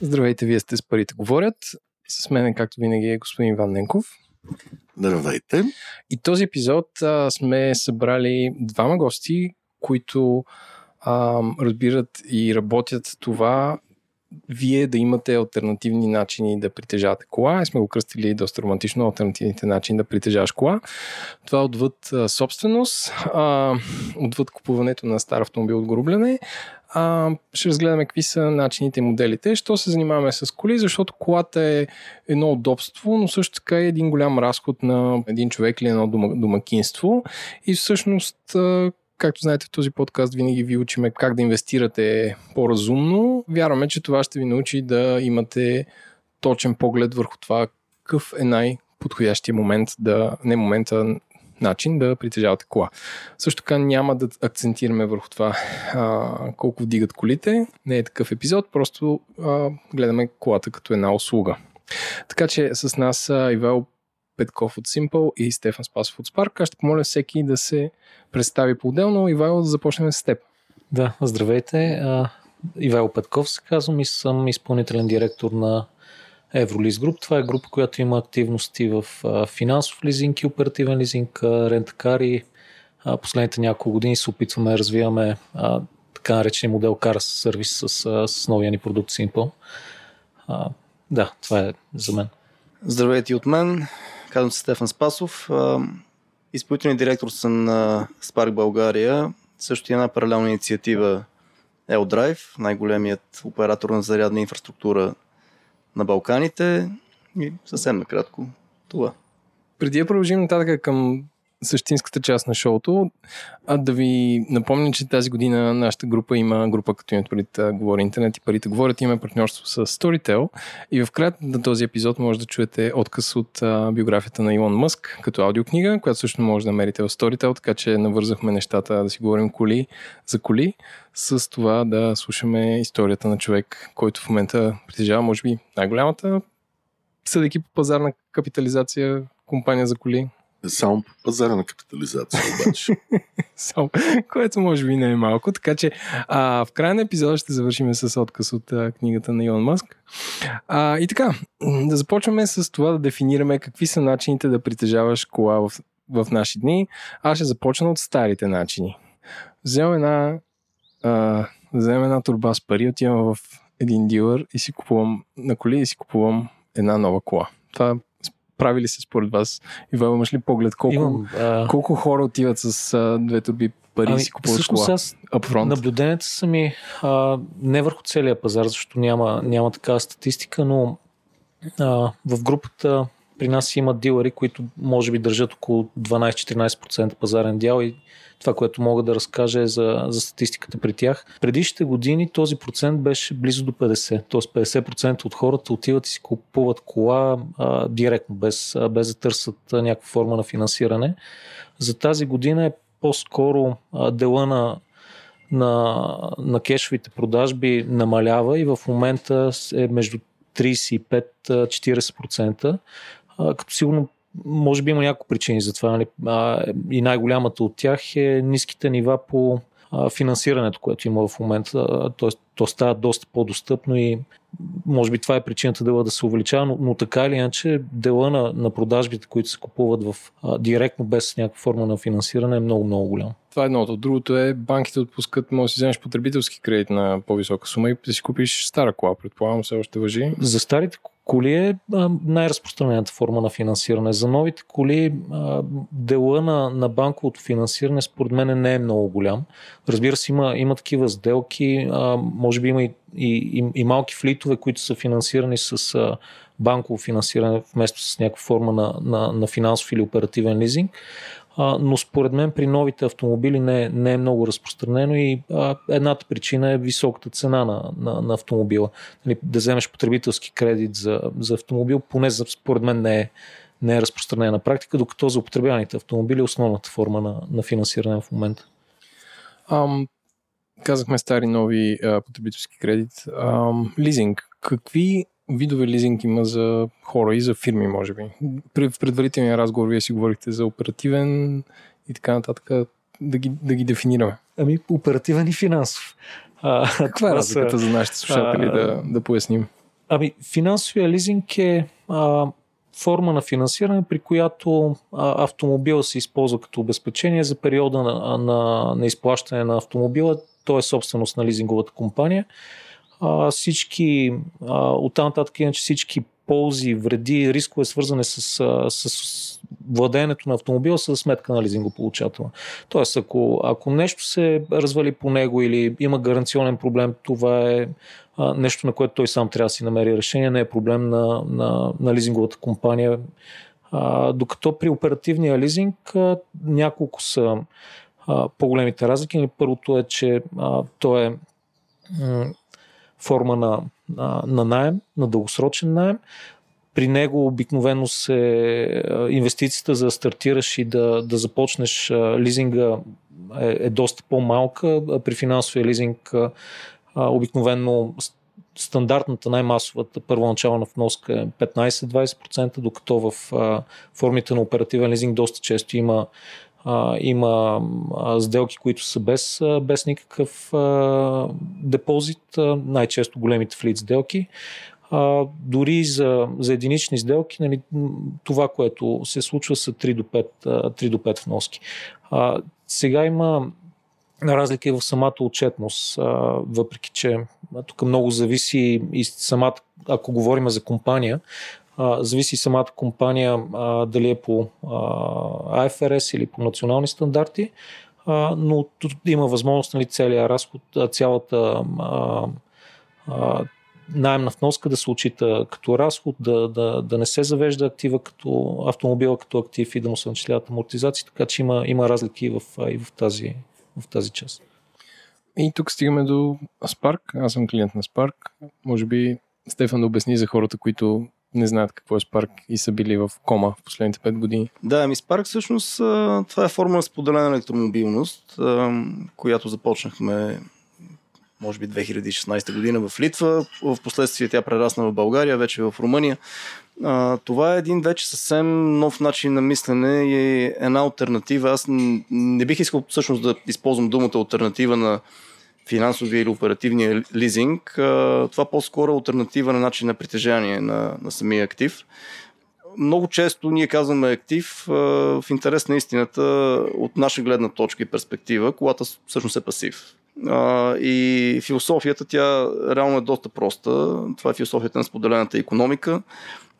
Здравейте, вие сте с Парите говорят. С мен, както винаги, е господин Иван Ненков. Здравейте. И този епизод а, сме събрали двама гости, които а, разбират и работят това вие да имате альтернативни начини да притежавате кола. И сме го кръстили доста романтично альтернативните начини да притежаваш кола. Това отвъд а, собственост, а, отвъд купуването на стар автомобил от горубляне. А, ще разгледаме какви са начините и моделите. Що се занимаваме с коли? Защото колата е едно удобство, но също така е един голям разход на един човек или едно домакинство. И всъщност Както знаете, в този подкаст винаги ви учиме как да инвестирате по-разумно. Вярваме, че това ще ви научи да имате точен поглед върху това какъв е най-подходящия момент да, не момента, начин да притежавате кола. Също така няма да акцентираме върху това а, колко вдигат колите. Не е такъв епизод, просто а, гледаме колата като една услуга. Така че с нас Ивел Петков от Simple и Стефан Спасов от Spark. Аз ще помоля всеки да се представи по-отделно. Ивайло, да започнем с теб. Да, здравейте. Ивайло Петков се казвам и съм изпълнителен директор на Евролиз Груп. Това е група, която има активности в финансов лизинг и оперативен лизинг, рентакари. Последните няколко години се опитваме да развиваме така наречения модел Car сервис с, с новия ни продукт Simple. Да, това е за мен. Здравейте от мен. Казвам се Стефан Спасов. Изпълнителен директор съм на Spark България. Също и една паралелна инициатива Eldrive, най-големият оператор на зарядна инфраструктура на Балканите. И съвсем накратко това. Преди да продължим нататък към същинската част на шоуто. А да ви напомня, че тази година нашата група има група, като имат преди говори интернет и парите говорят, има партньорство с Storytel и в края на този епизод може да чуете отказ от биографията на Илон Мъск като аудиокнига, която също може да намерите в Storytel, така че навързахме нещата да си говорим коли за коли с това да слушаме историята на човек, който в момента притежава, може би, най-голямата съдейки по пазарна капитализация компания за коли само по пазара на капитализация обаче. Само, което може би не е малко. Така че а, в края на епизода ще завършим с отказ от а, книгата на Илон Маск. А, и така, да започваме с това да дефинираме какви са начините да притежаваш кола в, в наши дни. Аз ще започна от старите начини. Вземам една, а, вземам една турба с пари, отивам в един дилър и си купувам на коли и си купувам една нова кола. Това прави ли се според вас? Ивайло, имаш ли поглед колко, Имам, а... колко хора отиват с а, две турби пари ами, си купуват кола? Аз, наблюденията са ми а, не върху целия пазар, защото няма, няма такава статистика, но а, в групата при нас има дилъри, които може би държат около 12-14% пазарен дял и това, което мога да разкажа е за, за статистиката при тях. Предишните години този процент беше близо до 50. Тоест 50% от хората отиват и си купуват кола а, директно, без, а, без да търсят някаква форма на финансиране. За тази година е по-скоро а, дела на на, на кешовите продажби намалява и в момента е между 35-40%, като сигурно може би има няколко причини за това. Нали? А, и най-голямата от тях е ниските нива по а, финансирането, което има в момента. Тоест, то става доста по-достъпно и може би това е причината дела да се увеличава, но, но така или иначе дела на, на продажбите, които се купуват в, а, директно без някаква форма на финансиране е много-много голям. Това е едното. Другото е банките отпускат, може да си вземеш потребителски кредит на по-висока сума и да си купиш стара кола, предполагам, все още въжи. За старите коли е най-разпространената форма на финансиране. За новите коли дела на, на банковото финансиране според мен не е много голям. Разбира се, има, има такива сделки, може би има и, и, и малки флитове, които са финансирани с банково финансиране вместо с някаква форма на, на, на финансов или оперативен лизинг но според мен при новите автомобили не, не е много разпространено и а, едната причина е високата цена на, на, на автомобила. Нали, да вземеш потребителски кредит за, за автомобил, поне за, според мен не е, не е разпространена практика, докато за употребяните автомобили е основната форма на, на финансиране в момента. Ам, казахме стари нови а, потребителски кредит. Ам, лизинг. Какви видове лизинг има за хора и за фирми, може би. В предварителния разговор вие си говорихте за оперативен и така нататък. Да ги, да ги дефинираме. Ами, оперативен и финансов. А, Каква е разликата за нашите слушатели а, да, да поясним? Ами, финансовия лизинг е а, форма на финансиране, при която а, автомобила се използва като обезпечение за периода на, на, на изплащане на автомобила. То е собственост на лизинговата компания. А, всички, а, оттам нататък иначе всички ползи, вреди, рискове, свързани с, с владеенето на автомобила са за сметка на лизингополучателя. Тоест, ако, ако нещо се развали по него или има гаранционен проблем, това е а, нещо, на което той сам трябва да си намери решение, не е проблем на, на, на лизинговата компания. А, докато при оперативния лизинг а, няколко са а, по-големите разлики. Първото е, че а, то е форма на, на, на найем, на дългосрочен найем. При него обикновено се инвестицията за да стартираш и да, да започнеш лизинга е, е доста по-малка. При финансовия лизинг обикновено стандартната, най-масовата първоначална вноска е 15-20%, докато в формите на оперативен лизинг доста често има а, има а, сделки, които са без, без никакъв а, депозит, а, най-често големите флит сделки. А, дори за, за единични сделки, нали, това, което се случва са 3 до 5, 3 до 5 вноски. А, сега има разлика и в самата отчетност, а, въпреки че тук много зависи и самата, ако говорим за компания, зависи самата компания а, дали е по а, IFRS или по национални стандарти, а, но тут има възможност нали, целият разход, цялата а, а, найемна вноска да се очита като разход, да, да, да не се завежда актива като автомобила като актив и да му се начисляват амортизации, така че има, има разлики и в, и в, тази, в тази част. И тук стигаме до Spark. Аз съм клиент на Spark. Може би Стефан да обясни за хората, които не знаят какво е Spark и са били в кома в последните 5 години. Да, ами Spark всъщност това е форма на споделена електромобилност, която започнахме може би 2016 година в Литва, в последствие тя прерасна в България, вече в Румъния. това е един вече съвсем нов начин на мислене и е една альтернатива. Аз не бих искал всъщност да използвам думата альтернатива на финансовия или оперативния лизинг, това по-скоро е альтернатива на начин на притежание на, на самия актив. Много често ние казваме актив в интерес на истината от наша гледна точка и перспектива, колата всъщност е пасив. И философията тя реално е доста проста. Това е философията на споделената економика.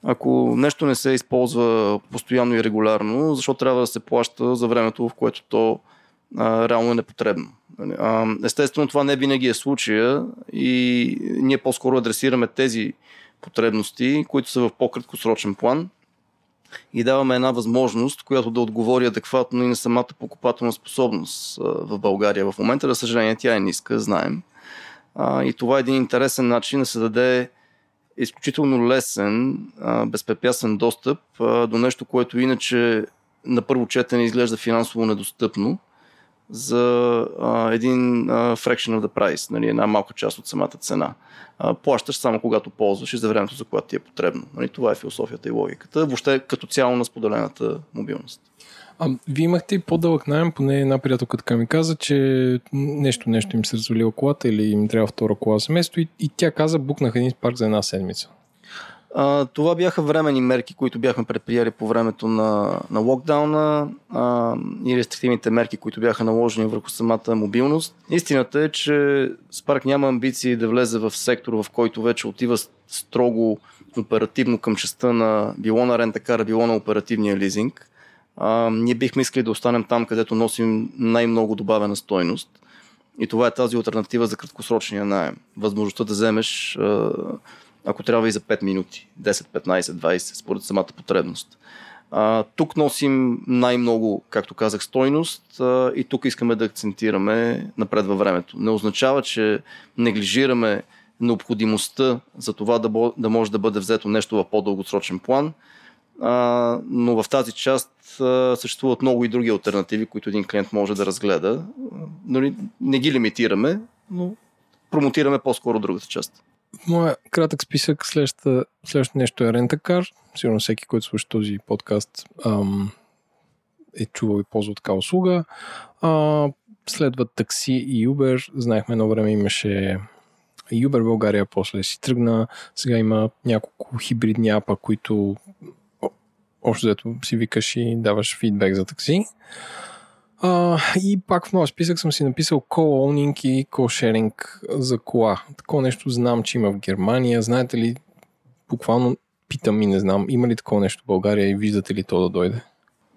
Ако нещо не се използва постоянно и регулярно, защо трябва да се плаща за времето, в което то а, реално е непотребно. Естествено, това не винаги е случая и ние по-скоро адресираме тези потребности, които са в по-краткосрочен план и даваме една възможност, която да отговори адекватно и на самата покупателна способност в България. В момента, за съжаление, тя е ниска, знаем. И това е един интересен начин да се даде изключително лесен, безпрепятствен достъп до нещо, което иначе на първо четене изглежда финансово недостъпно за а, един а, fraction of the price, нали, една малка част от самата цена. А, плащаш само когато ползваш и за времето, за което ти е потребно. Нали, това е философията и логиката, въобще като цяло на споделената мобилност. А, вие имахте и по-дълъг найем, поне една приятелка така ми каза, че нещо, нещо им се развалила колата или им трябва втора кола за место и, и тя каза, букнах един парк за една седмица. А, това бяха времени мерки, които бяхме предприяли по времето на, на локдауна а, и рестриктивните мерки, които бяха наложени върху самата мобилност. Истината е, че Spark няма амбиции да влезе в сектор, в който вече отива строго оперативно към частта на било на рентакара, било на оперативния лизинг. А, ние бихме искали да останем там, където носим най-много добавена стойност. И това е тази альтернатива за краткосрочния найем. Възможността да вземеш а, ако трябва и за 5 минути, 10, 15, 20, според самата потребност. А, тук носим най-много, както казах, стойност а, и тук искаме да акцентираме напред във времето. Не означава, че неглижираме необходимостта за това да, да може да бъде взето нещо в по-дългосрочен план, а, но в тази част а, съществуват много и други альтернативи, които един клиент може да разгледа. Нали, не ги лимитираме, но промотираме по-скоро другата част. Моя кратък списък следващото, нещо е рентакар. Сигурно всеки, който слуша този подкаст ам, е чувал и ползвал така услуга. А, следват такси и Uber. Знаехме едно време имаше Uber България после си тръгна. Сега има няколко хибридни апа, които общо взето си викаш и даваш фидбек за такси. А, и пак в моя списък съм си написал co-owning и co-sharing за кола. Такова нещо знам, че има в Германия. Знаете ли, буквално питам и не знам, има ли такова нещо в България и виждате ли то да дойде?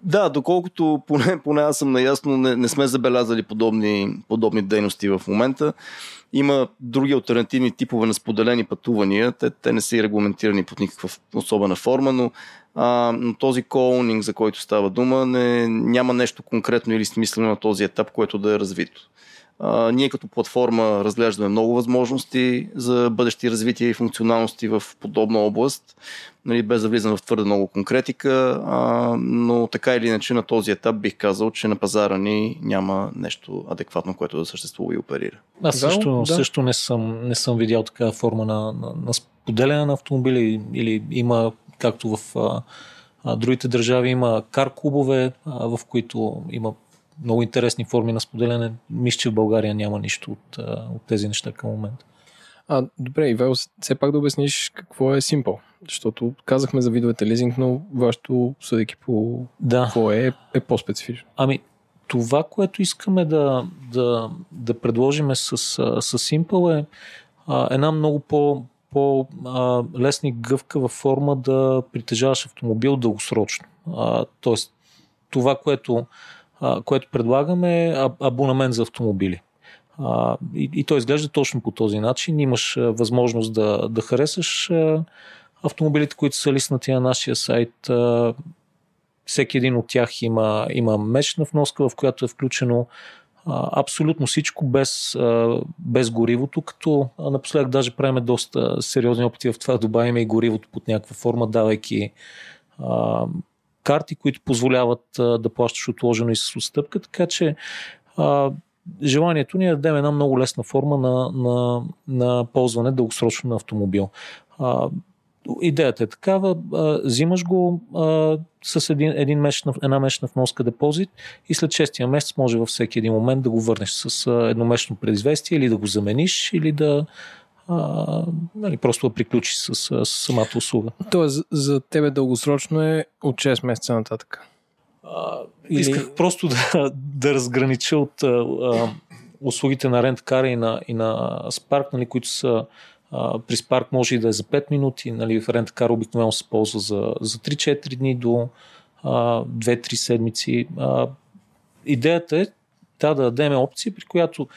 Да, доколкото поне, поне аз съм наясно, не, не сме забелязали подобни, подобни дейности в момента. Има други альтернативни типове на споделени пътувания. Те, те не са и регламентирани под никаква особена форма, но, а, но този коунинг, за който става дума, не, няма нещо конкретно или смислено на този етап, което да е развито. А, ние като платформа разглеждаме много възможности за бъдещи развития и функционалности в подобна област, нали, без да влизам в твърде много конкретика, а, но така или иначе на този етап бих казал, че на пазара ни няма нещо адекватно, което да съществува и оперира. Аз също, да. също не, съм, не съм видял такава форма на, на, на споделяне на автомобили или има, както в а, а, другите държави, има кар-клубове, а, в които има много интересни форми на споделяне. Мисля, че в България няма нищо от, от тези неща към момента. А, добре, Ивел, все пак да обясниш какво е Simple. Защото казахме за видовете лизинг, но вашето, съдейки по Да. какво е, е по-специфично. Ами, това, което искаме да, да, да предложим с, а, с Simple е а, една много по, по а, лесна и гъвкава форма да притежаваш автомобил дългосрочно. А, тоест, това, което, което предлагаме е абонамент за автомобили. А, и, и то изглежда точно по този начин. Имаш възможност да, да харесаш автомобилите, които са лиснати на нашия сайт. Всеки един от тях има, има месечна вноска, в която е включено а, абсолютно всичко без, а, без горивото, като напоследък даже правиме доста сериозни опити в това да добавим и горивото под някаква форма, давайки а, карти, които позволяват да плащаш отложено и с отстъпка, така че желанието ни е да дадем една много лесна форма на, на, на ползване дългосрочно на автомобил. Идеята е такава, взимаш го а, с един, един месечна, една месечна вноска депозит и след 6 месец може във всеки един момент да го върнеш с а, едномесечно предизвестие или да го замениш или да а, нали, просто да приключиш с, с, с самата услуга. Тоест, за- тебе дългосрочно е от 6 месеца нататък. А, Или- Исках просто да, да разгранича от а, а, услугите на рент-кара и на, и на Spark, нали, които са а, при Spark може и да е за 5 минути, нали, в рент-кар обикновено се ползва за, за 3-4 дни до а, 2-3 седмици. А, идеята е да, да дадем опция, при която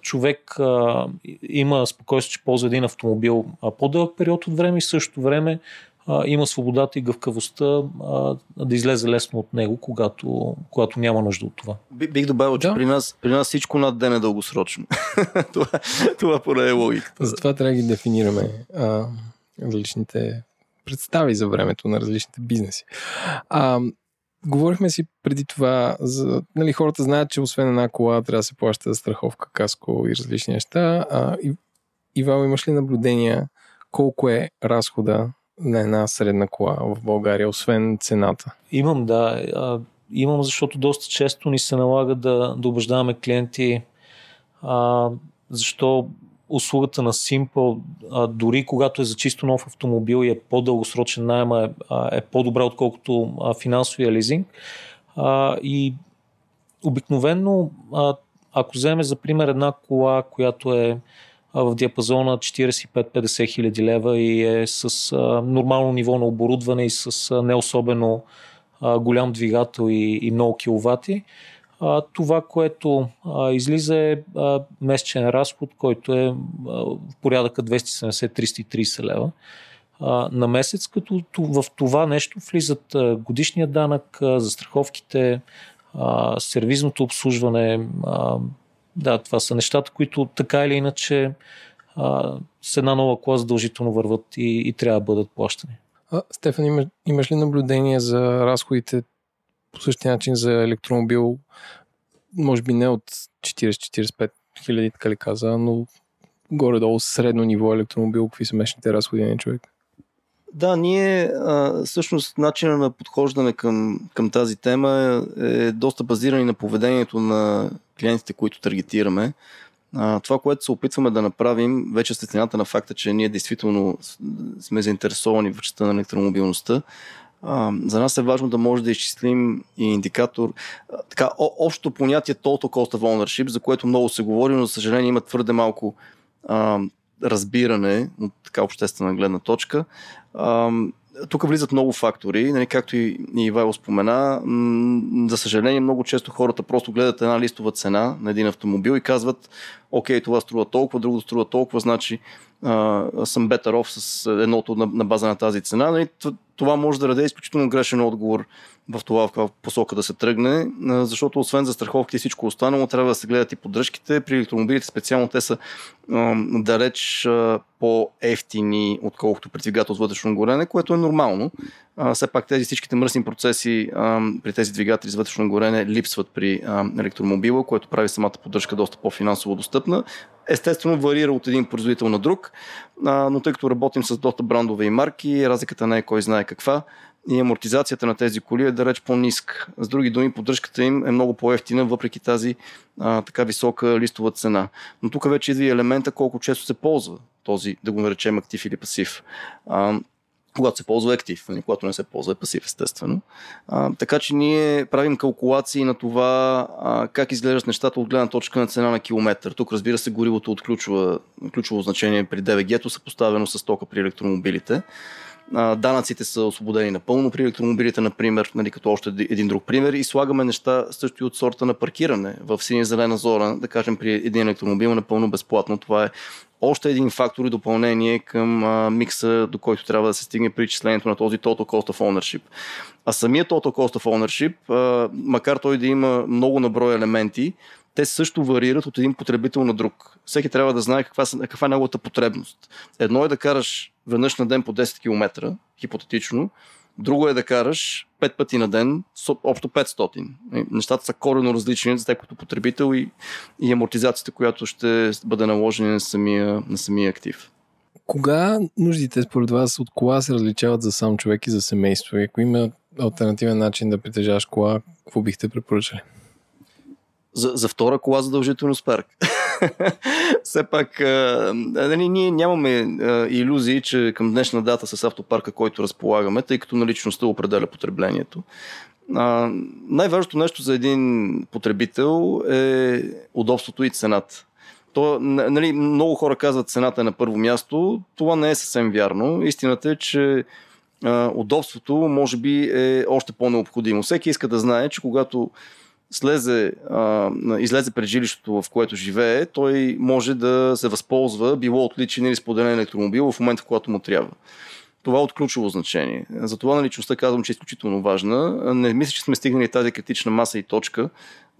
човек а, има спокойствие, че ползва един автомобил а, по-дълъг период от време и в същото време а, има свободата и гъвкавостта а, да излезе лесно от него, когато, когато няма нужда от това. Би- Бих добавил, че Да. при, нас, при нас всичко над ден е дългосрочно. това, това поне е логиката. Затова трябва да ги дефинираме а, различните представи за времето на различните бизнеси. А, говорихме си преди това, за, нали, хората знаят, че освен една кола трябва да се плаща страховка, каско и различни неща. А, и, Ивал, имаш ли наблюдения колко е разхода на една средна кола в България, освен цената? Имам, да. А, имам, защото доста често ни се налага да, да убеждаваме клиенти а, защо услугата на Simple, а, дори когато е за чисто нов автомобил и е по-дългосрочен найем, е, е по-добра отколкото а, финансовия лизинг. А, и обикновенно, а, ако вземе за пример една кола, която е в диапазона 45-50 хиляди лева и е с а, нормално ниво на оборудване и с а, не особено а, голям двигател и, и много киловати, това, което излиза е месечен разход, който е в порядъка 270-330 лева на месец, като в това нещо влизат годишния данък, застраховките, сервизното обслужване. Да, това са нещата, които така или иначе а, с една нова кола задължително върват и, и трябва да бъдат плащани. Стефан, имаш ли наблюдение за разходите по същия начин за електромобил? Може би не от 40-45 хиляди, така ли каза, но горе-долу средно ниво електромобил, какви са месечните разходи на човек? Да, ние всъщност начина на подхождане към, към тази тема е, е доста базиран и на поведението на клиентите, които таргетираме. А, това, което се опитваме да направим, вече светлината на факта, че ние действително сме заинтересовани в частта на електромобилността, за нас е важно да може да изчислим и индикатор. Така, общото понятие Total Cost of Ownership, за което много се говори, но за съжаление има твърде малко а, разбиране от така обществена гледна точка. А, тук влизат много фактори, нали, както и, и Ивайло спомена. За съжаление, много често хората просто гледат една листова цена на един автомобил и казват, окей, това струва толкова, другото струва толкова, значи а, съм off с едното на, на база на тази цена. Нали, това може да даде изключително грешен отговор в това в каква посока да се тръгне, защото освен за страховките и всичко останало, трябва да се гледат и поддръжките. При електромобилите специално те са а, далеч а, по-ефтини, отколкото при двигател с вътрешно горене, което е нормално. А, все пак тези всичките мръсни процеси а, при тези двигатели с вътрешно горене липсват при а, електромобила, което прави самата поддръжка доста по-финансово достъпна. Естествено, варира от един производител на друг, а, но тъй като работим с доста брандове и марки, разликата не е кой знае каква и амортизацията на тези коли е далеч по-ниска. С други думи, поддръжката им е много по-ефтина, въпреки тази а, така висока листова цена. Но тук вече идва и елемента колко често се ползва този, да го наречем актив или пасив. А, когато се ползва актив, нали, когато не се ползва е пасив, естествено. А, така че ние правим калкулации на това а, как изглеждат нещата от гледна точка на цена на километър. Тук, разбира се, горивото от ключово, значение при DVG-то съпоставено с тока при електромобилите. Данъците са освободени напълно при електромобилите, например, нали, като още един друг пример. И слагаме неща също и от сорта на паркиране в синя-зелена зона, да кажем при един електромобил напълно безплатно. Това е още един фактор и допълнение към а, микса, до който трябва да се стигне при изчислението на този Total Cost of Ownership. А самият Total Cost of Ownership, а, макар той да има много наброй елементи, те също варират от един потребител на друг. Всеки трябва да знае каква, каква е неговата потребност. Едно е да караш веднъж на ден по 10 км, хипотетично. Друго е да караш 5 пъти на ден, общо 500. Нещата са корено различни за теб като потребител и, и амортизацията, която ще бъде наложена на самия, на самия актив. Кога нуждите според вас от кола се различават за сам човек и за семейство? И ако има альтернативен начин да притежаваш кола, какво бихте препоръчали? За, за втора кола задължително спарк. Все пак, а, нали, ние нямаме а, иллюзии, че към днешна дата с автопарка, който разполагаме, тъй като наличността определя потреблението. А, най-важното нещо за един потребител е удобството и цената. То, нали, много хора казват цената е на първо място. Това не е съвсем вярно. Истината е, че а, удобството може би е още по-необходимо. Всеки иска да знае, че когато слезе, а, излезе пред жилището, в което живее, той може да се възползва, било от личен или споделен електромобил в момента, в който му трябва. Това е от ключово значение. Затова на личността казвам, че е изключително важна. Не мисля, че сме стигнали тази критична маса и точка,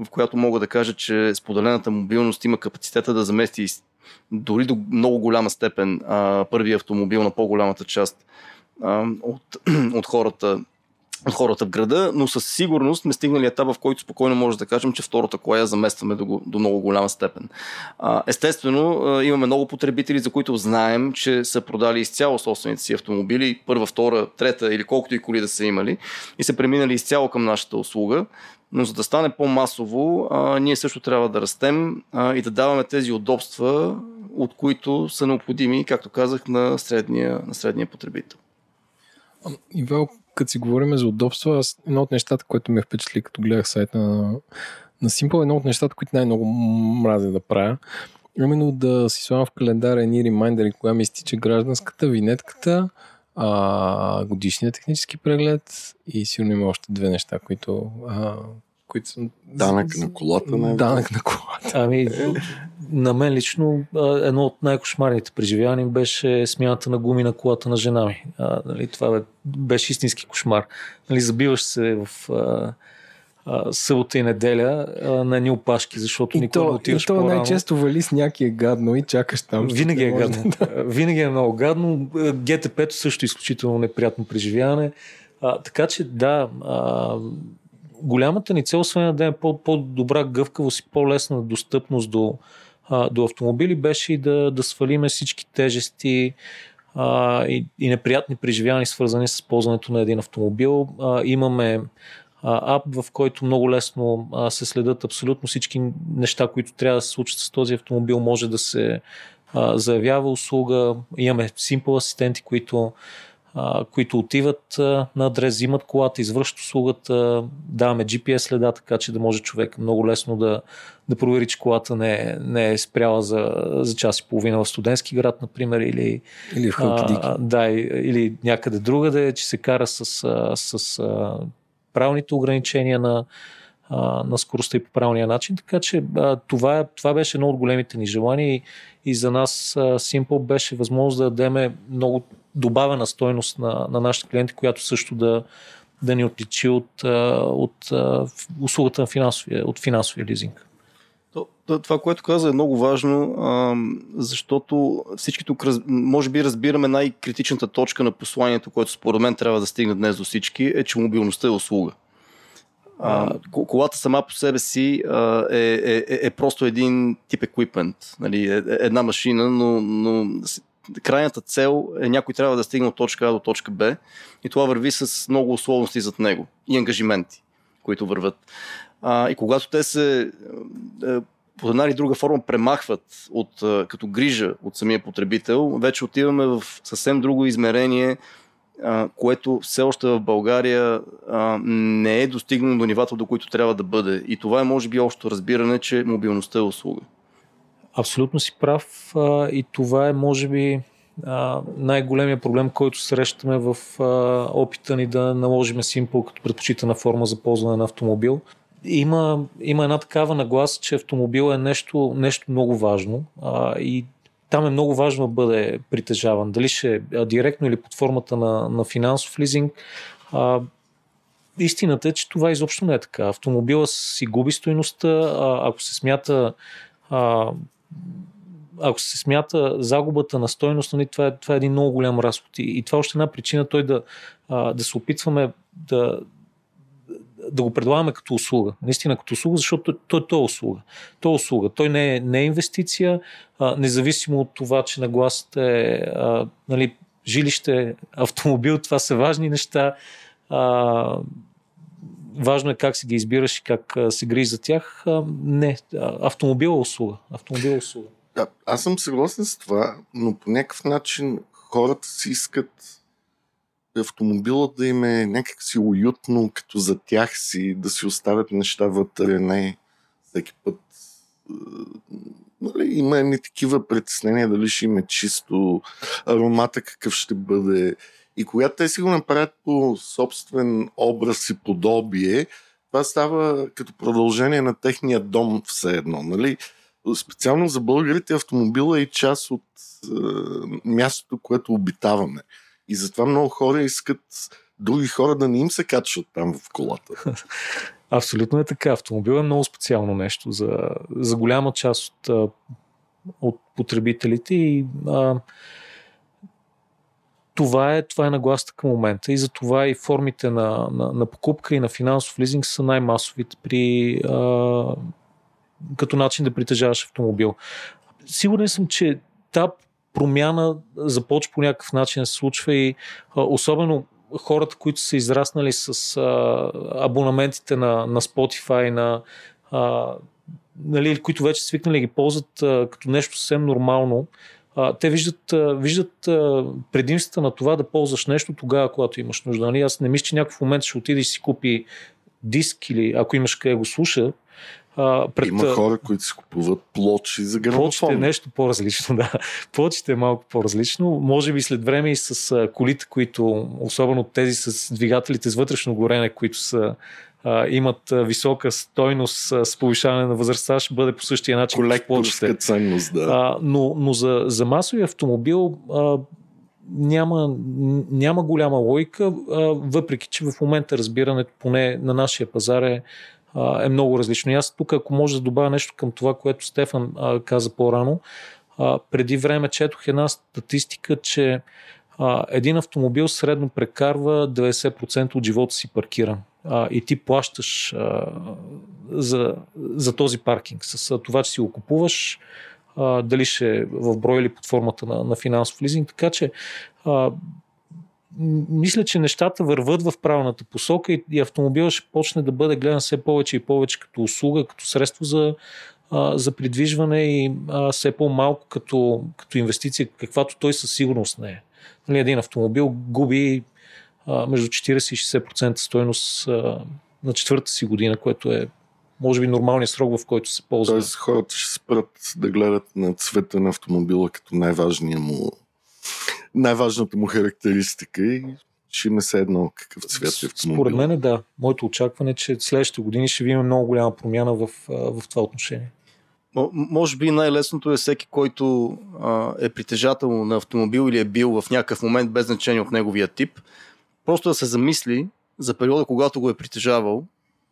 в която мога да кажа, че споделената мобилност има капацитета да замести дори до много голяма степен а, първия автомобил на по-голямата част а, от, от хората хората в града, но със сигурност сме стигнали етап, в който спокойно може да кажем, че втората кола я заместваме до, до много голяма степен. Естествено, имаме много потребители, за които знаем, че са продали изцяло собствените си автомобили, първа, втора, трета или колкото и коли да са имали, и са преминали изцяло към нашата услуга. Но за да стане по-масово, ние също трябва да растем и да даваме тези удобства, от които са необходими, както казах, на средния, на средния потребител. Ивел, като си говорим за удобство, аз едно от нещата, което ме впечатли, като гледах сайта на, на Simple, едно от нещата, които най-много мразя да правя, именно да си слагам в календара едни ремайдери, кога ми изтича гражданската, винетката, а, годишния технически преглед и сигурно има още две неща, които, а, които са... Данък на колата, не Данък на колата. Ами, на мен лично едно от най-кошмарните преживявания беше смяната на гуми на колата на жена ми. А, нали, това беше истински кошмар. Нали, забиваш се в а, а, събота и неделя а, на едни опашки, защото никога не отиваш И то най-често вали с някакия гадно и чакаш там. Винаги е гадно. Да. Винаги е много гадно. ГТП-то също е изключително неприятно преживяване. А, така че да, а, голямата ни цел, освен да е по-добра гъвкавост и по-лесна достъпност до, а, до автомобили, беше и да, да свалиме всички тежести а, и, и неприятни преживявания, свързани с ползването на един автомобил. А, имаме ап, в който много лесно а, се следят абсолютно всички неща, които трябва да се случат с този автомобил. Може да се а, заявява услуга. Имаме Simple асистенти, които а, които отиват а, на адрес, взимат колата, извършват услугата, даваме GPS следа, така че да може човек много лесно да, да провери, че колата не е, не е спряла за, за час и половина в студентски град, например, или, или в а, да, или някъде другаде, че се кара с, с, с правилните ограничения на, на скоростта и по правилния начин. Така че това, това беше едно от големите ни желания и, и за нас а, Simple беше възможност да дадем много добавена стойност на, на нашите клиенти, която също да, да ни отличи от, от, от услугата на финансовия, от финансовия лизинг. Това, което каза е много важно, защото всички тук, може би, разбираме най-критичната точка на посланието, което според мен трябва да стигне днес до всички, е, че мобилността е услуга. А, колата сама по себе си а, е, е, е, е просто един тип еквипмент, нали, е, е, една машина, но, но крайната цел е някой трябва да стигне от точка А до точка Б и това върви с много условности зад него и ангажименти, които върват. А, и когато те се е, по една или друга форма премахват от, като грижа от самия потребител, вече отиваме в съвсем друго измерение, което все още в България не е достигнало до нивата, до които трябва да бъде. И това е може би общо разбиране, че мобилността е услуга. Абсолютно си прав и това е може би най-големия проблем, който срещаме в опита ни да наложиме Simple като предпочитана форма за ползване на автомобил. Има, има една такава нагласа, че автомобил е нещо, нещо много важно и там е много важно да бъде притежаван. Дали ще е директно или под формата на, на финансов лизинг. А, истината е, че това изобщо не е така. Автомобила си губи стоеността, а, ако се смята а, ако се смята загубата на стойност, нали, това, е, това е един много голям разход. И, и това е още една причина той да, а, да се опитваме да, да го предлагаме като услуга. Наистина като услуга, защото той, той е услуга. Той е услуга. Той не е, не е инвестиция, а, независимо от това, че нагласата е а, нали, жилище, автомобил, това са важни неща. А, важно е как си ги избираш и как се грижи за тях. Не, автомобил е услуга. Автомобил е услуга. Да, аз съм съгласен с това, но по някакъв начин хората си искат автомобила да им е някак си уютно, като за тях си, да си оставят неща вътре, не всеки път. Нали, има едни такива притеснения, дали ще им е чисто, аромата какъв ще бъде. И когато те си го направят по собствен образ и подобие, това става като продължение на техния дом все едно. Нали? Специално за българите автомобила е част от е, мястото, което обитаваме. И затова много хора искат други хора да не им се качват там в колата. Абсолютно е така. Автомобил е много специално нещо за, за голяма част от, от потребителите и а, това е, това е нагласта към момента и затова и формите на, на, на покупка и на финансов лизинг са най-масовите при а, като начин да притежаваш автомобил. Сигурен съм, че тази промяна започва по някакъв начин да се случва и а, особено хората, които са израснали с а, абонаментите на, на Spotify, на а, нали, които вече свикнали ги ползват а, като нещо съвсем нормално, а, те виждат, а, виждат а, предимствата на това да ползваш нещо тогава, когато имаш нужда. Нали? Аз не мисля, че някой в момент ще отиде и си купи диск или ако имаш къде го слуша. А, пред... Има хора, които си купуват плочи за грамофон. Плочите е нещо по-различно, да. Плочите е малко по-различно. Може би след време и с колите, които, особено тези с двигателите с вътрешно горене, които са имат висока стойност с повишаване на възрастта, ще бъде по същия начин. Колекторска ценност, да. А, но но за, за масови автомобил а, няма, няма голяма логика, а, въпреки че в момента разбирането поне на нашия пазар е, е много различно. И аз тук, ако може да добавя нещо към това, което Стефан каза по-рано, преди време четох една статистика, че един автомобил средно прекарва 90% от живота си паркиран и ти плащаш за, за този паркинг. С това, че си го купуваш, дали ще е в брой или под формата на, на финансов лизинг. Така че мисля, че нещата върват в правилната посока и, и автомобилът ще почне да бъде гледан все повече и повече като услуга, като средство за, за придвижване и все по-малко като, като инвестиция, каквато той със сигурност не е. Нали, един автомобил губи между 40 и 60% стоеност на четвърта си година, което е може би нормалният срок, в който се ползва. Тоест хората ще спрат да гледат на цвета на автомобила като най-важния му най-важната му характеристика и ще има се едно какъв цвет е автомобил. Според мен да. Моето очакване е, че следващите години ще видим много голяма промяна в, в това отношение. Може би най-лесното е всеки, който а, е притежател на автомобил или е бил в някакъв момент, без значение от неговия тип, просто да се замисли за периода, когато го е притежавал,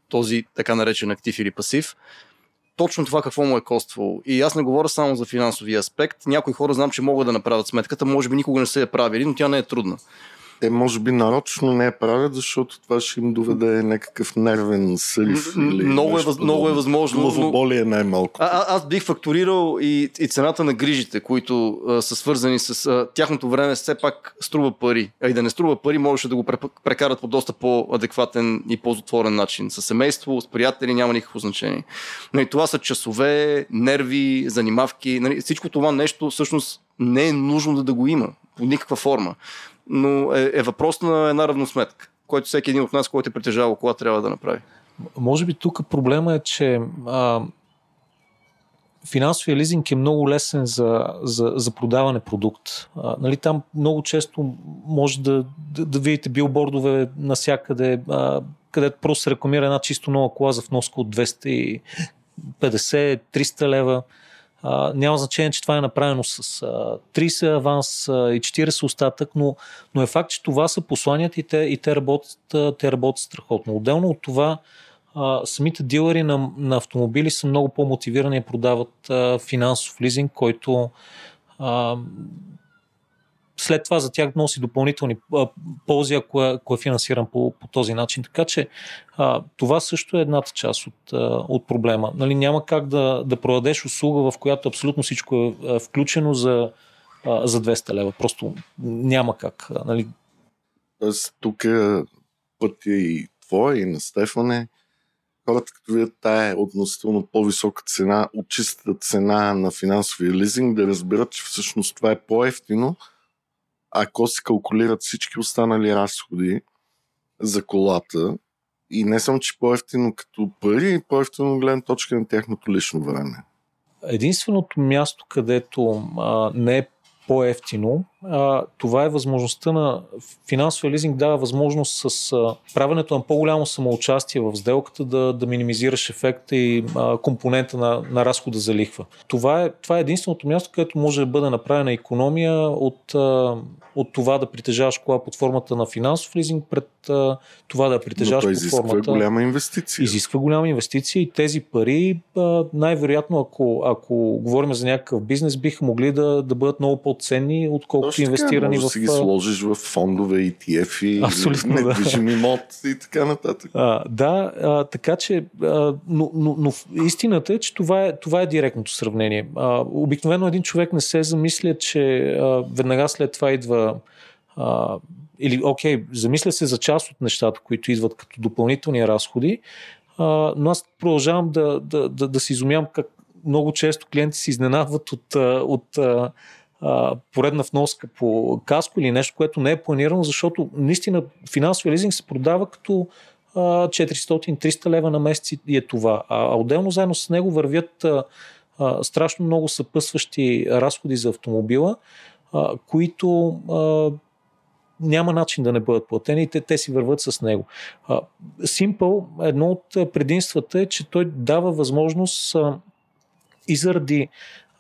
този така наречен актив или пасив, точно това какво му е коствало. И аз не говоря само за финансовия аспект. Някои хора знам, че могат да направят сметката, може би никога не са я правили, но тя не е трудна те може би нарочно не я правят, защото това ще им доведе някакъв нервен срив. Или много, е, много е възможно. Главоболие е най-малко. А, аз бих фактурирал и, и цената на грижите, които а, са свързани с а, тяхното време, все пак струва пари. А и да не струва пари, можеше да го прекарат по доста по-адекватен и по-затворен начин. С семейство, с приятели няма никакво значение. Но и това са часове, нерви, занимавки. Нали, всичко това нещо всъщност не е нужно да, да го има по никаква форма но е, е въпрос на една равносметка, който всеки един от нас, който е притежавал кола, трябва да направи. Може би тук проблема е, че а, финансовия лизинг е много лесен за, за, за продаване продукт. А, нали, там много често може да, да, да видите билбордове насякъде, а, където просто се рекламира една чисто нова кола за вноска от 250-300 лева. А, няма значение, че това е направено с а, 30 аванс а, и 40 остатък, но, но е факт, че това са посланията и те, и те, работят, те работят страхотно. Отделно от това, а, самите дилери на, на автомобили са много по-мотивирани да продават а, финансов лизинг, който а, след това за тях носи допълнителни ползи, ако е, ако е финансиран по, по този начин. Така че а, това също е едната част от, от проблема. Нали, няма как да, да продадеш услуга, в която абсолютно всичко е включено за, за 200 лева. Просто няма как. Нали. Тоест, тук пътя и твой, и на Стефане, хората като видят тая относително по-висока цена от чистата цена на финансовия лизинг, да разберат, че всъщност това е по-ефтино, ако се калкулират всички останали разходи за колата и не само, че по-ефтино като пари, по-ефтино гледам точка на тяхното лично време. Единственото място, където а, не е по-ефтино. А, това е възможността на финансовия лизинг дава възможност с а, правенето на по-голямо самоучастие в сделката да, да минимизираш ефекта и а, компонента на, на разхода за лихва. Това е, това е единственото място, където може да бъде направена економия от, а, от това да притежаваш кола под формата на финансов лизинг пред а, това да притежаваш под формата... изисква голяма инвестиция. Изисква голяма инвестиция и тези пари а, най-вероятно, ако, ако говорим за някакъв бизнес, биха могли да, да бъдат много по-ценни, отколкото Точно инвестирани така, в... да ги сложиш в фондове, ETF и Абсолютно, недвижим да. имот и така нататък. А, да, а, така че, а, но, но, но истината е, че това е, това е директното сравнение. А, обикновено един човек не се замисля, че а, веднага след това идва а, или, окей, замисля се за част от нещата, които идват като допълнителни разходи, а, но аз продължавам да, да, да, да се изумявам как много често клиенти се изненадват от, от, от поредна вноска по каско или нещо, което не е планирано, защото наистина финансовия лизинг се продава като 400-300 лева на месец и е това. А отделно заедно с него вървят страшно много съпъсващи разходи за автомобила, които няма начин да не бъдат платени и те, те си върват с него. Simple, едно от предимствата е, че той дава възможност и заради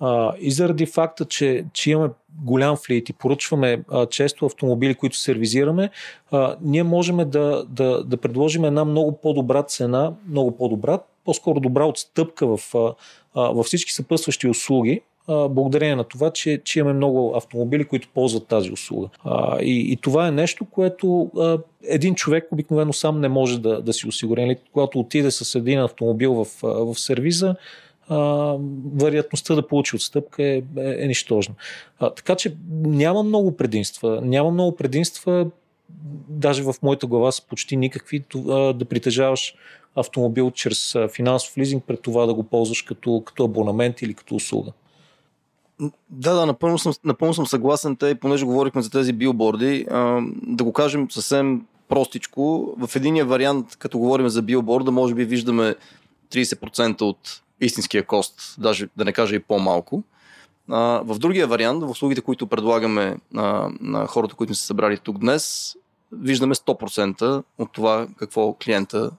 а, и заради факта, че, че имаме голям флит и поръчваме а, често автомобили, които сервизираме, а, ние можем да, да, да предложим една много по-добра цена, много по-добра, по-скоро добра отстъпка в, а, във всички съпътстващи услуги, благодарение на това, че, че имаме много автомобили, които ползват тази услуга. А, и, и това е нещо, което а, един човек обикновено сам не може да, да си осигури. Нали, когато отиде с един автомобил в, в сервиза, а, вероятността да получи отстъпка е, е, е нищожна. А, така че няма много предимства. Няма много предимства даже в моята глава са почти никакви да притежаваш автомобил чрез финансов лизинг, пред това да го ползваш като, като абонамент или като услуга. Да, да, напълно съм, напълно съм съгласен. Те, понеже говорихме за тези билборди, а, да го кажем съвсем простичко. В единия вариант, като говорим за билборда, може би виждаме 30% от истинския кост, даже да не кажа и по-малко. А, в другия вариант, в услугите, които предлагаме а, на хората, които са събрали тук днес, виждаме 100% от това какво клиента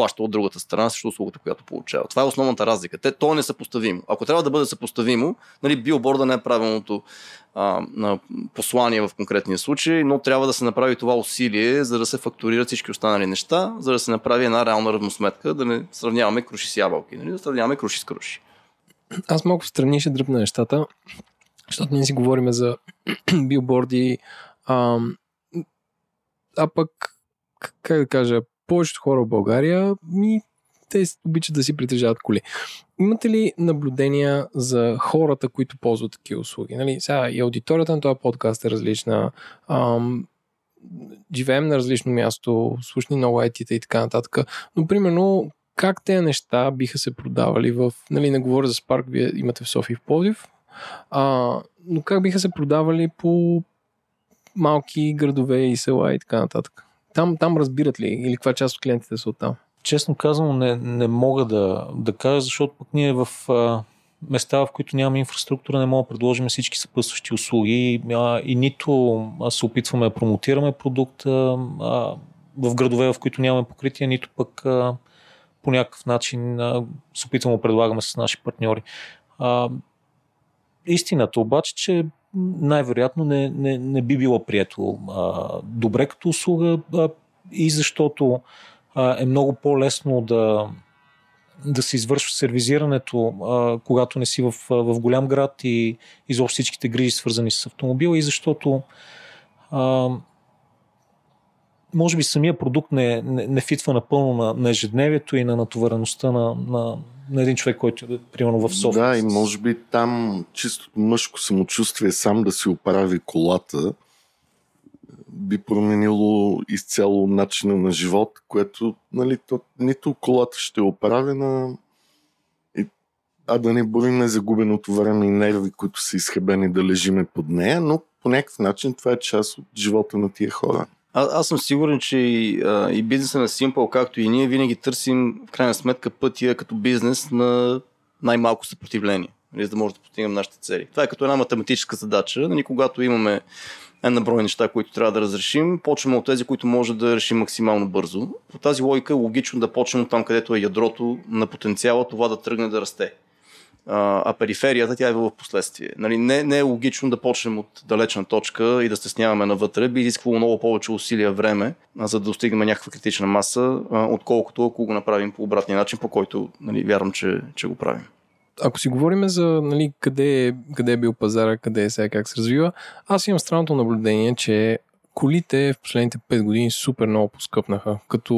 плаща от другата страна срещу услугата, която получава. Това е основната разлика. Те, то е несъпоставимо. Ако трябва да бъде съпоставимо, нали, билборда не е правилното а, на послание в конкретния случай, но трябва да се направи това усилие, за да се фактурират всички останали неща, за да се направи една реална равносметка, да не сравняваме круши с ябълки, нали, да сравняваме круши с круши. Аз малко в страни ще дръпна нещата, защото ние си говорим за билборди, а, а пък, как да кажа, повечето хора в България ми те обичат да си притежават коли. Имате ли наблюдения за хората, които ползват такива услуги? Нали, сега и аудиторията на този подкаст е различна. Ам, живеем на различно място, слушни много IT-та и така нататък. Но, примерно, как тези неща биха се продавали в... Нали, не говоря за Spark, вие имате в София и в Пловдив, а, но как биха се продавали по малки градове и села и така нататък? Там, там разбират ли или каква част от клиентите са оттам? Честно казано не, не мога да, да кажа, защото пък ние в а, места, в които нямаме инфраструктура, не мога да предложим всички съпътстващи услуги а, и нито се опитваме да промотираме продукта а, в градове, в които нямаме покритие, нито пък а, по някакъв начин а, се опитваме да предлагаме с наши партньори. А, истината обаче, че най-вероятно не, не, не би било прието а, добре като услуга а, и защото а, е много по-лесно да, да се извършва сервизирането, а, когато не си в, в голям град и изобщо всичките грижи свързани с автомобила и защото а, може би самия продукт не, не, не фитва напълно на, на ежедневието и на натовареността на, на, на един човек, който е примерно в София. Да, и може би там чистото мъжко самочувствие сам да си оправи колата би променило изцяло начина на живот, което нали, то, нито колата ще е оправена, а да не борим загубеното време и нерви, които са изхъбени да лежиме под нея, но по някакъв начин това е част от живота на тия хора. А, аз съм сигурен, че и, а, и бизнеса на Simple, както и ние, винаги търсим в крайна сметка пътя като бизнес на най-малко съпротивление, нали, за да може да постигнем нашите цели. Това е като една математическа задача. Нали, когато имаме една брой неща, които трябва да разрешим, почваме от тези, които може да решим максимално бързо. По тази логика е логично да почнем там, където е ядрото на потенциала това да тръгне да расте а периферията тя е в последствие. Нали, не, не е логично да почнем от далечна точка и да стесняваме навътре. Би изисквало много повече усилия време, за да достигнем някаква критична маса, отколкото ако го направим по обратния начин, по който нали, вярвам, че, че го правим. Ако си говорим за нали, къде, е, къде е бил пазара, къде е сега, как се развива, аз имам странното наблюдение, че колите в последните 5 години супер много поскъпнаха. Като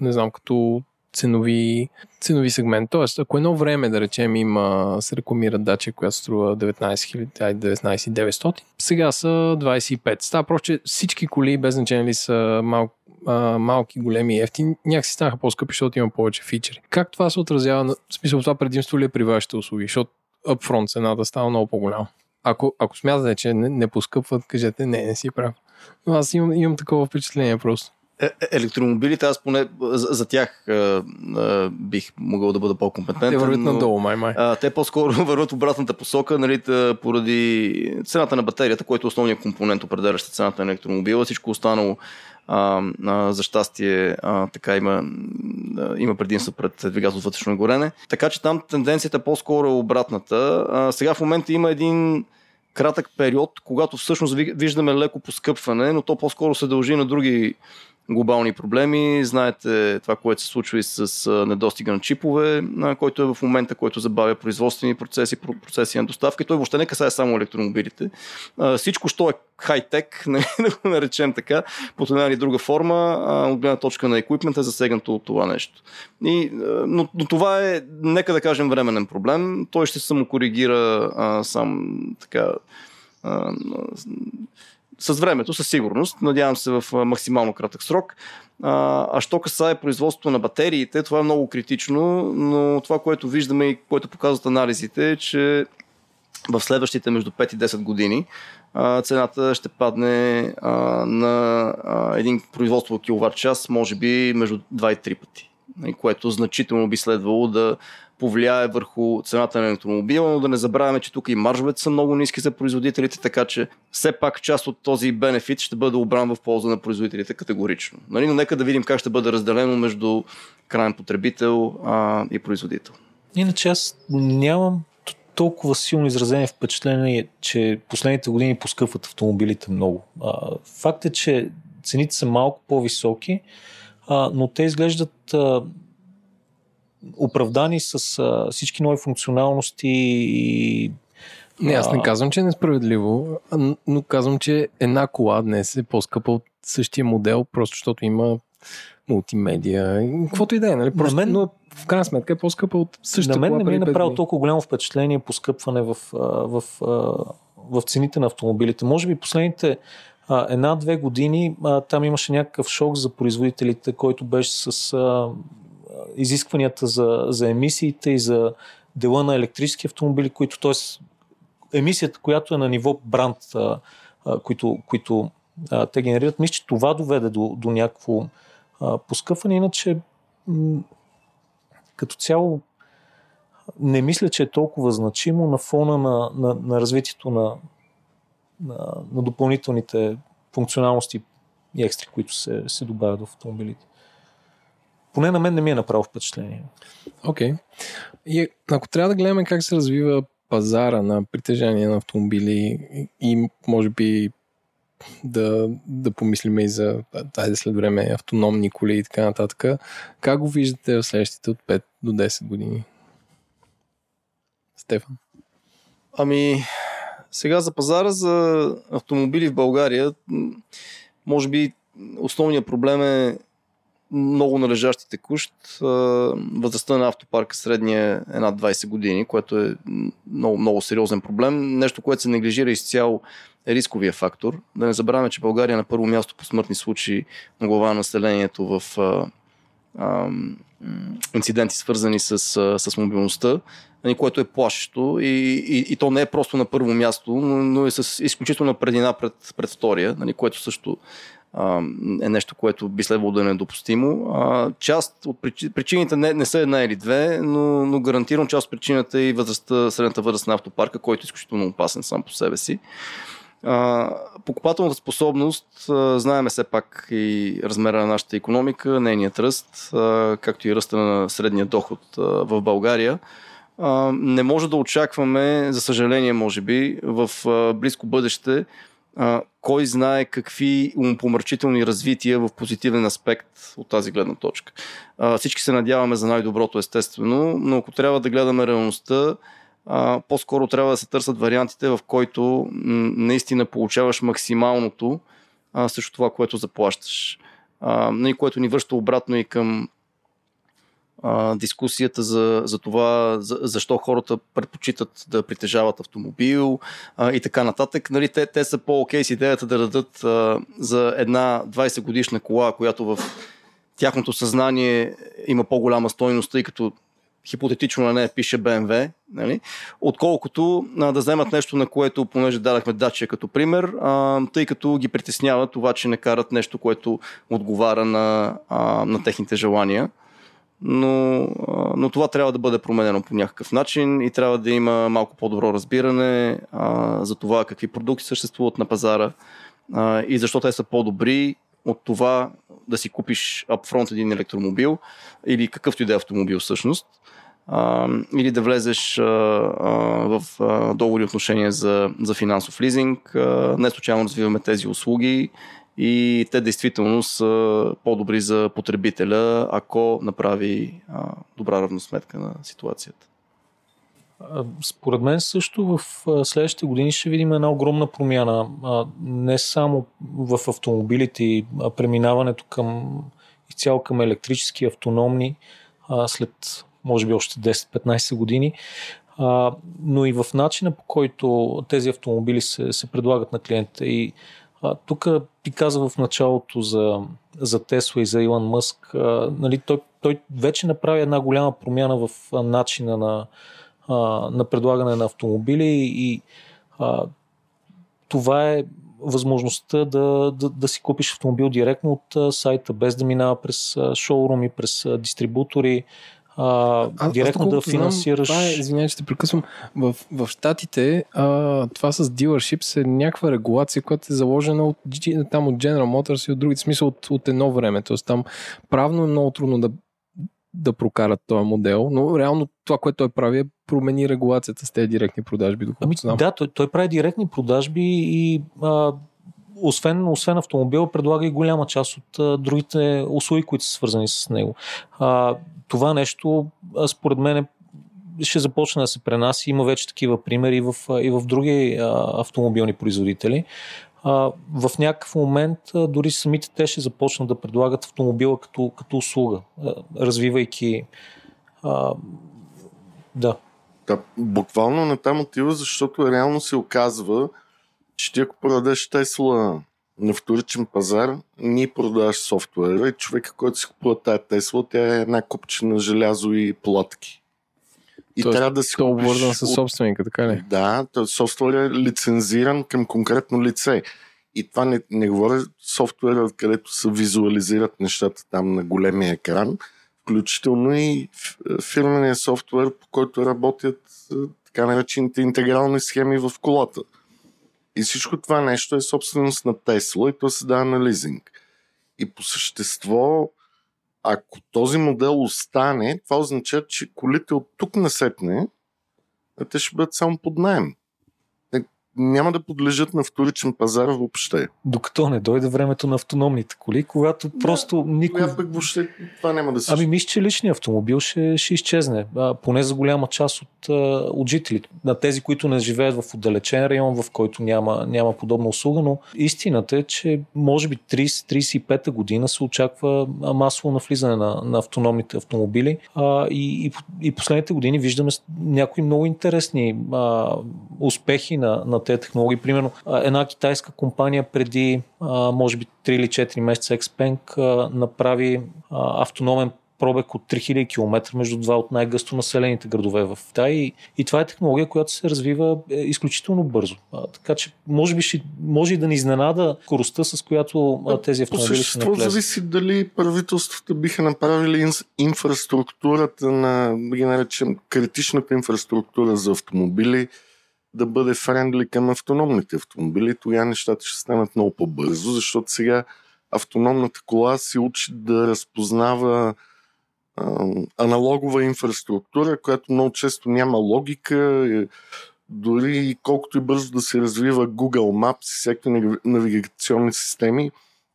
не знам, като ценови, ценови сегмент. Тоест, ако едно време, да речем, има, се рекламира дача, която струва 19 900, сега са 25. Става просто, че всички коли, без значение ли са мал, малки, големи и ефтини, някакси станаха по-скъпи, защото има повече фичери. Как това се отразява, на, в смисъл това предимство ли е при вашите услуги? Защото upfront цената става много по-голяма. Ако, ако смятате, че не, не поскъпват, кажете не, не си прав. Но аз имам, имам такова впечатление просто. Е, е, електромобилите, аз поне за, за тях а, а, бих могъл да бъда по-компетентен. Те вървят надолу, май май. А, те по-скоро върват обратната посока, нали, тъ, поради цената на батерията, който е основният компонент, определящ цената на електромобила. Всичко останало а, а, за щастие а, така има, а, има предимство пред двигател вътрешно горене. Така че там тенденцията по-скоро е обратната. А, сега в момента има един кратък период, когато всъщност виждаме леко поскъпване, но то по-скоро се дължи на други глобални проблеми. Знаете това, което се случва и с недостига на чипове, който е в момента, който забавя производствени процеси, процеси на доставка. Той въобще не касае само електромобилите. Всичко, що е хай-тек, да го наречем така, по една или друга форма, от гледна точка на еквипмент е засегнато от това нещо. И, но, но това е, нека да кажем, временен проблем. Той ще самокоригира сам така с времето, със сигурност. Надявам се в максимално кратък срок. А, а що касае производството на батериите, това е много критично, но това, което виждаме и което показват анализите, е, че в следващите между 5 и 10 години цената ще падне на един производство киловатт час, може би между 2 и 3 пъти. Което значително би следвало да повлияе върху цената на електромобила, но да не забравяме, че тук и маржовете са много ниски за производителите, така че все пак част от този бенефит ще бъде обран в полза на производителите категорично. Нали? Но нека да видим как ще бъде разделено между крайен потребител а, и производител. Иначе аз нямам толкова силно изразение впечатление, че последните години поскъпват автомобилите много. А, факт е, че цените са малко по-високи, а, но те изглеждат а, оправдани с а, всички нови функционалности и не, аз не казвам, че е несправедливо, но казвам, че една кола днес е по-скъпа от същия модел, просто защото има мултимедия, каквото и да е, нали? Просто, мен, но в крайна сметка е по-скъпа от същата На мен кола не ми е направило толкова голямо впечатление по скъпване в, в, в, в цените на автомобилите. Може би последните една-две години там имаше някакъв шок за производителите, който беше с изискванията за, за емисиите и за дела на електрически автомобили, които, т.е. емисията, която е на ниво бранд, а, а, които, които а, те генерират, мисля, че това доведе до, до някакво а, поскъпване, иначе м- като цяло не мисля, че е толкова значимо на фона на, на, на развитието на, на, на допълнителните функционалности и екстри, които се, се добавят в автомобилите. Поне на мен не ми е направо впечатление. Окей. Okay. И ако трябва да гледаме как се развива пазара на притежание на автомобили и може би да, да помислим и за айде след време автономни коли и така нататък. Как го виждате в следващите от 5 до 10 години? Стефан. Ами, сега за пазара за автомобили в България, може би основният проблем е много належащи текущ. Възрастта на автопарка средния е над 20 години, което е много, много сериозен проблем. Нещо, което се неглижира изцяло е рисковия фактор. Да не забравяме, че България е на първо място по смъртни случаи на глава на населението в а, а, инциденти, свързани с, с мобилността, нали, което е плашещо и, и, и то не е просто на първо място, но, но е с изключителна предина пред, пред втория, нали, което също е нещо, което би следвало да е недопустимо. Част от причините не, не са една или две, но, но гарантирам част от причината е и възрастта, средната възраст на автопарка, който е изключително опасен сам по себе си. покупателната способност, знаеме все пак и размера на нашата економика, нейният ръст, както и ръста на средния доход в България. Не може да очакваме, за съжаление, може би, в близко бъдеще а, кой знае какви умопомърчителни развития в позитивен аспект от тази гледна точка. А, всички се надяваме за най-доброто, естествено, но ако трябва да гледаме реалността, а, по-скоро трябва да се търсят вариантите, в който м- наистина получаваш максималното а, срещу това, което заплащаш. А, което ни връща обратно и към дискусията за, за това за, защо хората предпочитат да притежават автомобил а, и така нататък. Нали, те, те са по-окей с идеята да дадат а, за една 20 годишна кола, която в тяхното съзнание има по-голяма стойност, тъй като хипотетично на нея пише BMW, нали? отколкото а, да вземат нещо, на което, понеже дадахме дача като пример, а, тъй като ги притеснява това, че не карат нещо, което отговаря на, а, на техните желания но, но това трябва да бъде променено по някакъв начин и трябва да има малко по-добро разбиране а, за това какви продукти съществуват на пазара а, и защо те са по-добри от това да си купиш upfront един електромобил или какъвто и да е автомобил всъщност. А, или да влезеш а, а, в а, договори отношения за, за финансов лизинг. А, не случайно развиваме тези услуги и те действително са по-добри за потребителя, ако направи а, добра равносметка на ситуацията. Според мен също в следващите години ще видим една огромна промяна. Не само в автомобилите и преминаването към изцяло към електрически, автономни след може би още 10-15 години, но и в начина по който тези автомобили се, се предлагат на клиента. И тук ти каза в началото за, за Тесла и за Илон Мъск. А, нали, той, той вече направи една голяма промяна в начина на, а, на предлагане на автомобили и а, това е възможността да, да, да си купиш автомобил директно от сайта, без да минава през а, шоуруми, през дистрибутори, а, Аз- директно аз да доколкото знам, финансираш. Това е, извинявай, че те прекъсвам. В, в Штатите а, това с dealerships е някаква регулация, която е заложена от, там от General Motors и от други, в смисъл от, от едно време. Тоест там правно е много трудно да, да прокарат този модел, но реално това, което той прави е промени регулацията с тези директни продажби, Ами, знам. да, той, той прави директни продажби и а, освен, освен автомобила, предлага и голяма част от а, другите услуги, които са свързани с него. А, това нещо, а, според мен, е- ще започне да се пренася. Има вече такива примери и в, и в други а, автомобилни производители. А, в някакъв момент а, дори самите те ще започнат да предлагат автомобила като, като услуга, а, развивайки. А, да. Да, буквално на там отива, защото реално се оказва, че ти ако продадеш Тесла на вторичен пазар, ние продаваш софтуера и човека, който си купува тая Тесла, тя е една купчина желязо и платки. И Тоест, трябва да си Той е обвързан с от- собственика, така ли? Да, то софтуер е лицензиран към конкретно лице. И това не, не говоря софтуера, където се визуализират нещата там на големия екран, включително и ф- фирмения софтуер, по който работят така наречените интегрални схеми в колата. И всичко това нещо е собственост на Тесла и то се дава на лизинг. И по същество, ако този модел остане, това означава, че колите от тук насетне те ще бъдат само под найем. Няма да подлежат на вторичен пазар въобще. Докато не дойде времето на автономните коли, когато просто никой... Тогава пък въобще това няма да се Ами мисля, че личният автомобил ще, ще изчезне, а, поне за голяма част от, от жителите. На тези, които не живеят в отдалечен район, в който няма, няма подобна услуга, но истината е, че може би 30-35 година се очаква масово навлизане на, на автономните автомобили а, и, и, и последните години виждаме някои много интересни а, успехи на, на тези технологии. Примерно една китайска компания преди може би 3 или 4 месеца Xpeng направи автономен пробег от 3000 км между два от най-гъсто населените градове в Китай. И, и това е технология, която се развива е, изключително бързо. А, така че може би ще, може и да ни изненада скоростта, с която а, тези автомобили ще навлезат. зависи дали правителствата биха направили инфраструктурата на, да ги наречем, критичната инфраструктура за автомобили да бъде френдли към автономните автомобили. Тогава нещата ще станат много по-бързо, защото сега автономната кола се учи да разпознава аналогова инфраструктура, която много често няма логика. е, Дори колкото и бързо да се развива Google Maps и навиг- навигационни системи,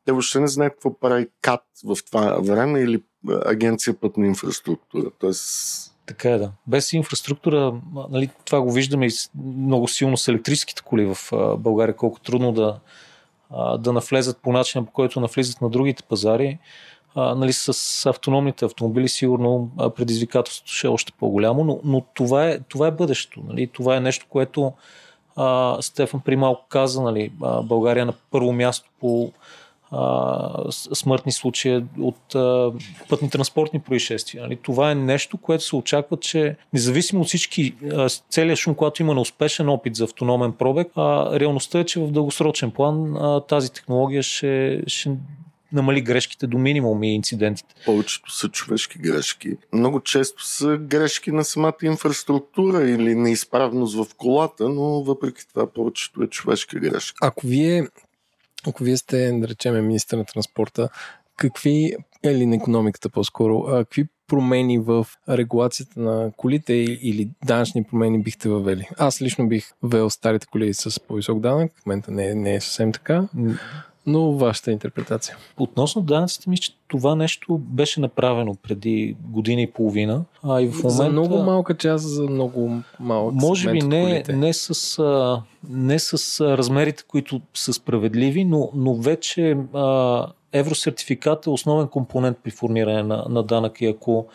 те въобще не знаят какво прави КАТ в това време или агенция пътна инфраструктура. Тоест, Така е, да. Без инфраструктура, нали, това го виждаме и много силно с електрическите коли в България, колко трудно да, да навлезат по начина, по който навлизат на другите пазари. Нали, с автономните автомобили сигурно предизвикателството ще е още по-голямо, но, но това, е, това е бъдещето. Нали? Това е нещо, което а, Стефан при малко каза, нали, България е на първо място по а, смъртни случаи от а, пътни транспортни происшествия. Нали? Това е нещо, което се очаква, че независимо от всички, а, целият шум, когато има неуспешен опит за автономен пробег, а, реалността е, че в дългосрочен план а, тази технология ще, ще намали грешките до минимум и инцидентите. повечето са човешки грешки. Много често са грешки на самата инфраструктура или неизправност в колата, но въпреки това повечето е човешка грешка. Ако вие, ако вие сте, да речем, министър на транспорта, какви, или на економиката по-скоро, какви промени в регулацията на колите или данъчни промени бихте въвели? Аз лично бих ввел старите коли с по-висок данък, в момента не, не е съвсем така, но вашата интерпретация. Относно данъците, мисля, че това нещо беше направено преди година и половина. А и в момента... За много малка част, за много малък Може би не, не, с, а, не с а, размерите, които са справедливи, но, но вече а, евросертификат е основен компонент при формиране на, на данък и ако,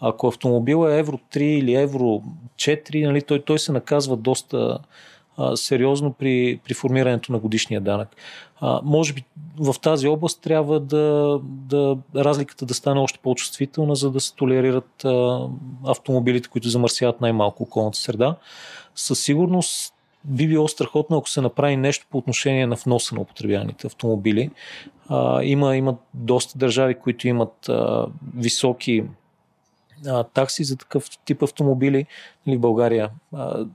ако автомобил е евро 3 или евро 4, нали, той, той се наказва доста, сериозно при, при формирането на годишния данък. А, може би в тази област трябва да, да разликата да стане още по-чувствителна, за да се толерират а, автомобилите, които замърсяват най-малко околната среда. Със сигурност би било страхотно, ако се направи нещо по отношение на вноса на употребяваните автомобили. А, има, има доста държави, които имат а, високи а, такси за такъв тип автомобили. Нали, в България а,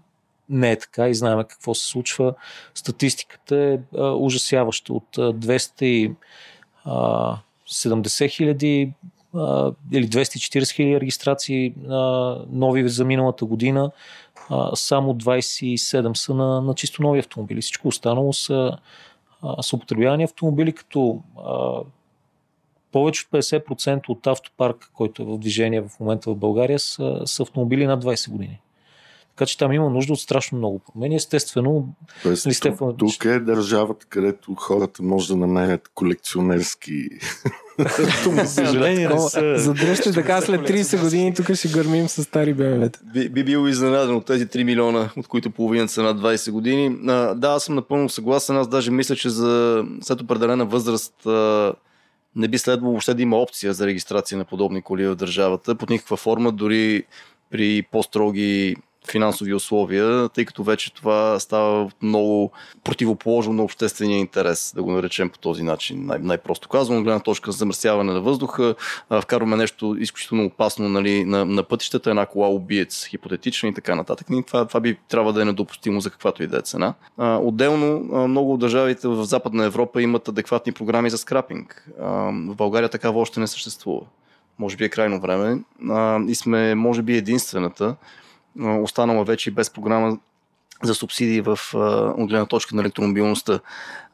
не е така и знаем какво се случва. Статистиката е а, ужасяваща. От а, 270 хиляди или 240 хиляди регистрации а, нови за миналата година, а, само 27 са на, на чисто нови автомобили. Всичко останало са, а, са употребявани автомобили, като а, повече от 50% от автопарка, който е в движение в момента в България, са, са автомобили над 20 години. Така че там има нужда от страшно много промени. Естествено, Тоест, нали, Стефан... тук, тук е държавата, където хората може да намерят колекционерски съжаление не са. Задръжте така след 30 години, тук ще гърмим с стари БМВ-та. Би, би бил изненадан от тези 3 милиона, от които половината са над 20 години. А, да, аз съм напълно съгласен. Аз даже мисля, че за след определена възраст а, не би следвало въобще да има опция за регистрация на подобни коли в държавата под никаква форма, дори при по-строги финансови условия, тъй като вече това става много противоположно на обществения интерес, да го наречем по този начин. Най- най-просто казвам, гледна точка за замърсяване на въздуха, вкарваме нещо изключително опасно нали, на, на пътищата, една кола убиец, хипотетична и така нататък. И това, това би трябва да е недопустимо за каквато и да е цена. А, отделно, много от държавите в Западна Европа имат адекватни програми за скрапинг. А, в България такава още не съществува. Може би е крайно време. А, и сме, може би, единствената, останала вече без програма за субсидии в от гледна точка на електромобилността.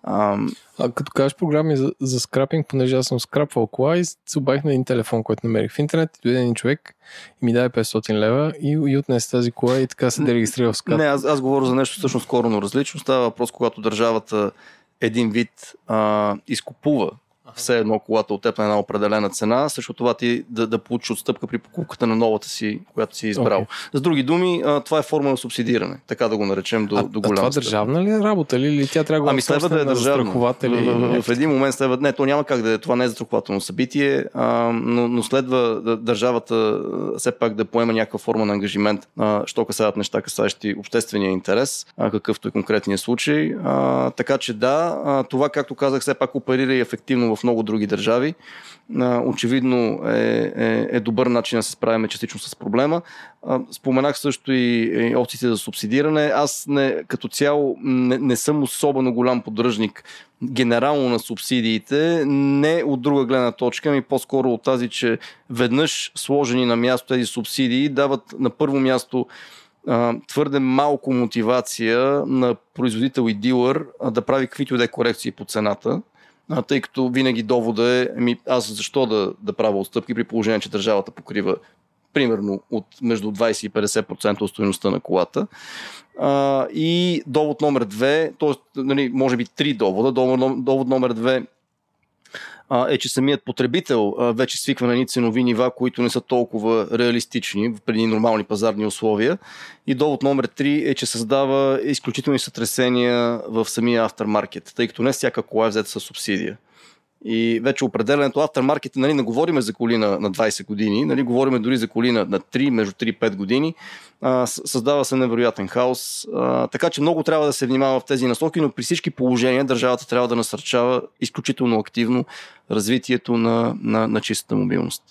А, а като кажеш програми за, за скрапинг, понеже аз съм скрапвал кола и се обадих на един телефон, който намерих в интернет, и дойде един човек и ми даде 500 лева и, и отнесе тази кола и така се дерегистрира в скат. Не, аз, аз говоря за нещо всъщност коренно различно. Става въпрос, когато държавата един вид а, изкупува все едно колата от теб на една определена цена, също това ти да, да получиш отстъпка при покупката на новата си, която си избрал. Okay. С други думи, а, това е форма на субсидиране, така да го наречем до, а, до голяма а това държавна ли е работа ли, или тя трябва да ами следва да е държавна. В, един момент следва, не, то няма как да е, това не е застрахователно събитие, а, но, но следва да, държавата все пак да поема някаква форма на ангажимент, а, що касаят неща, касаещи обществения интерес, а, какъвто е конкретният случай. А, така че да, а, това, както казах, все пак оперира и ефективно в много други държави. Очевидно е, е, е добър начин да се справяме частично с проблема. Споменах също и опциите за субсидиране. Аз не, като цяло не, не съм особено голям поддръжник генерално на субсидиите, не от друга гледна точка, ми по-скоро от тази, че веднъж сложени на място тези субсидии дават на първо място твърде малко мотивация на производител и дилър да прави каквито и да е корекции по цената а, тъй като винаги довода е, ами аз защо да, да правя отстъпки при положение, че държавата покрива примерно от между 20 и 50% от стоеността на колата. А, и довод номер две, т.е. Нали, може би три довода. Довод, довод номер две е, че самият потребител вече свиква на едни ценови нива, които не са толкова реалистични преди нормални пазарни условия. И довод номер 3 е, че създава изключителни сътресения в самия автомаркет, тъй като не всяка кола е взета със субсидия. И вече определенето автомаркет, нали, не говорим за коли на, на 20 години, нали, говорим дори за коли на, на 3, между 3 5 години. А, създава се невероятен хаос. А, така че много трябва да се внимава в тези насоки, но при всички положения държавата трябва да насърчава изключително активно развитието на, на, на чистата мобилност.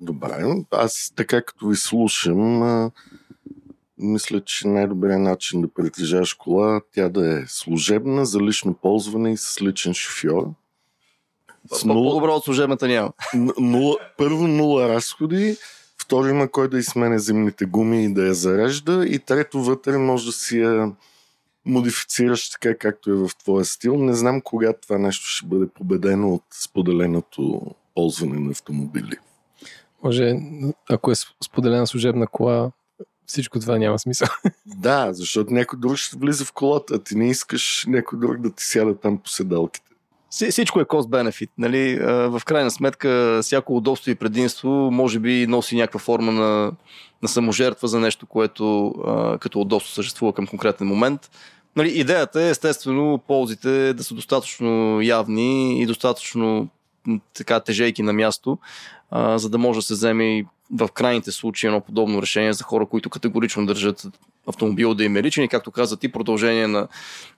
Добре, аз така като ви слушам, а, мисля, че най-добрият начин да притежаваш кола, тя да е служебна, за лично ползване и с личен шофьор с нула... По-добро от служебната няма. Нула, първо нула разходи, второ има кой да измене зимните гуми и да я зарежда и трето вътре може да си я модифицираш така както е в твоя стил. Не знам кога това нещо ще бъде победено от споделеното ползване на автомобили. Може, ако е споделена служебна кола, всичко това няма смисъл. Да, защото някой друг ще влиза в колата, а ти не искаш някой друг да ти сяда там по седалките. Всичко е cost-benefit. Нали? В крайна сметка, всяко удобство и предимство може би носи някаква форма на, на саможертва за нещо, което като удобство съществува към конкретен момент. Нали, идеята е, естествено, ползите да са достатъчно явни и достатъчно така тежейки на място, а, за да може да се вземе и в крайните случаи едно подобно решение за хора, които категорично държат автомобил да им е личен и, както каза ти, продължение на,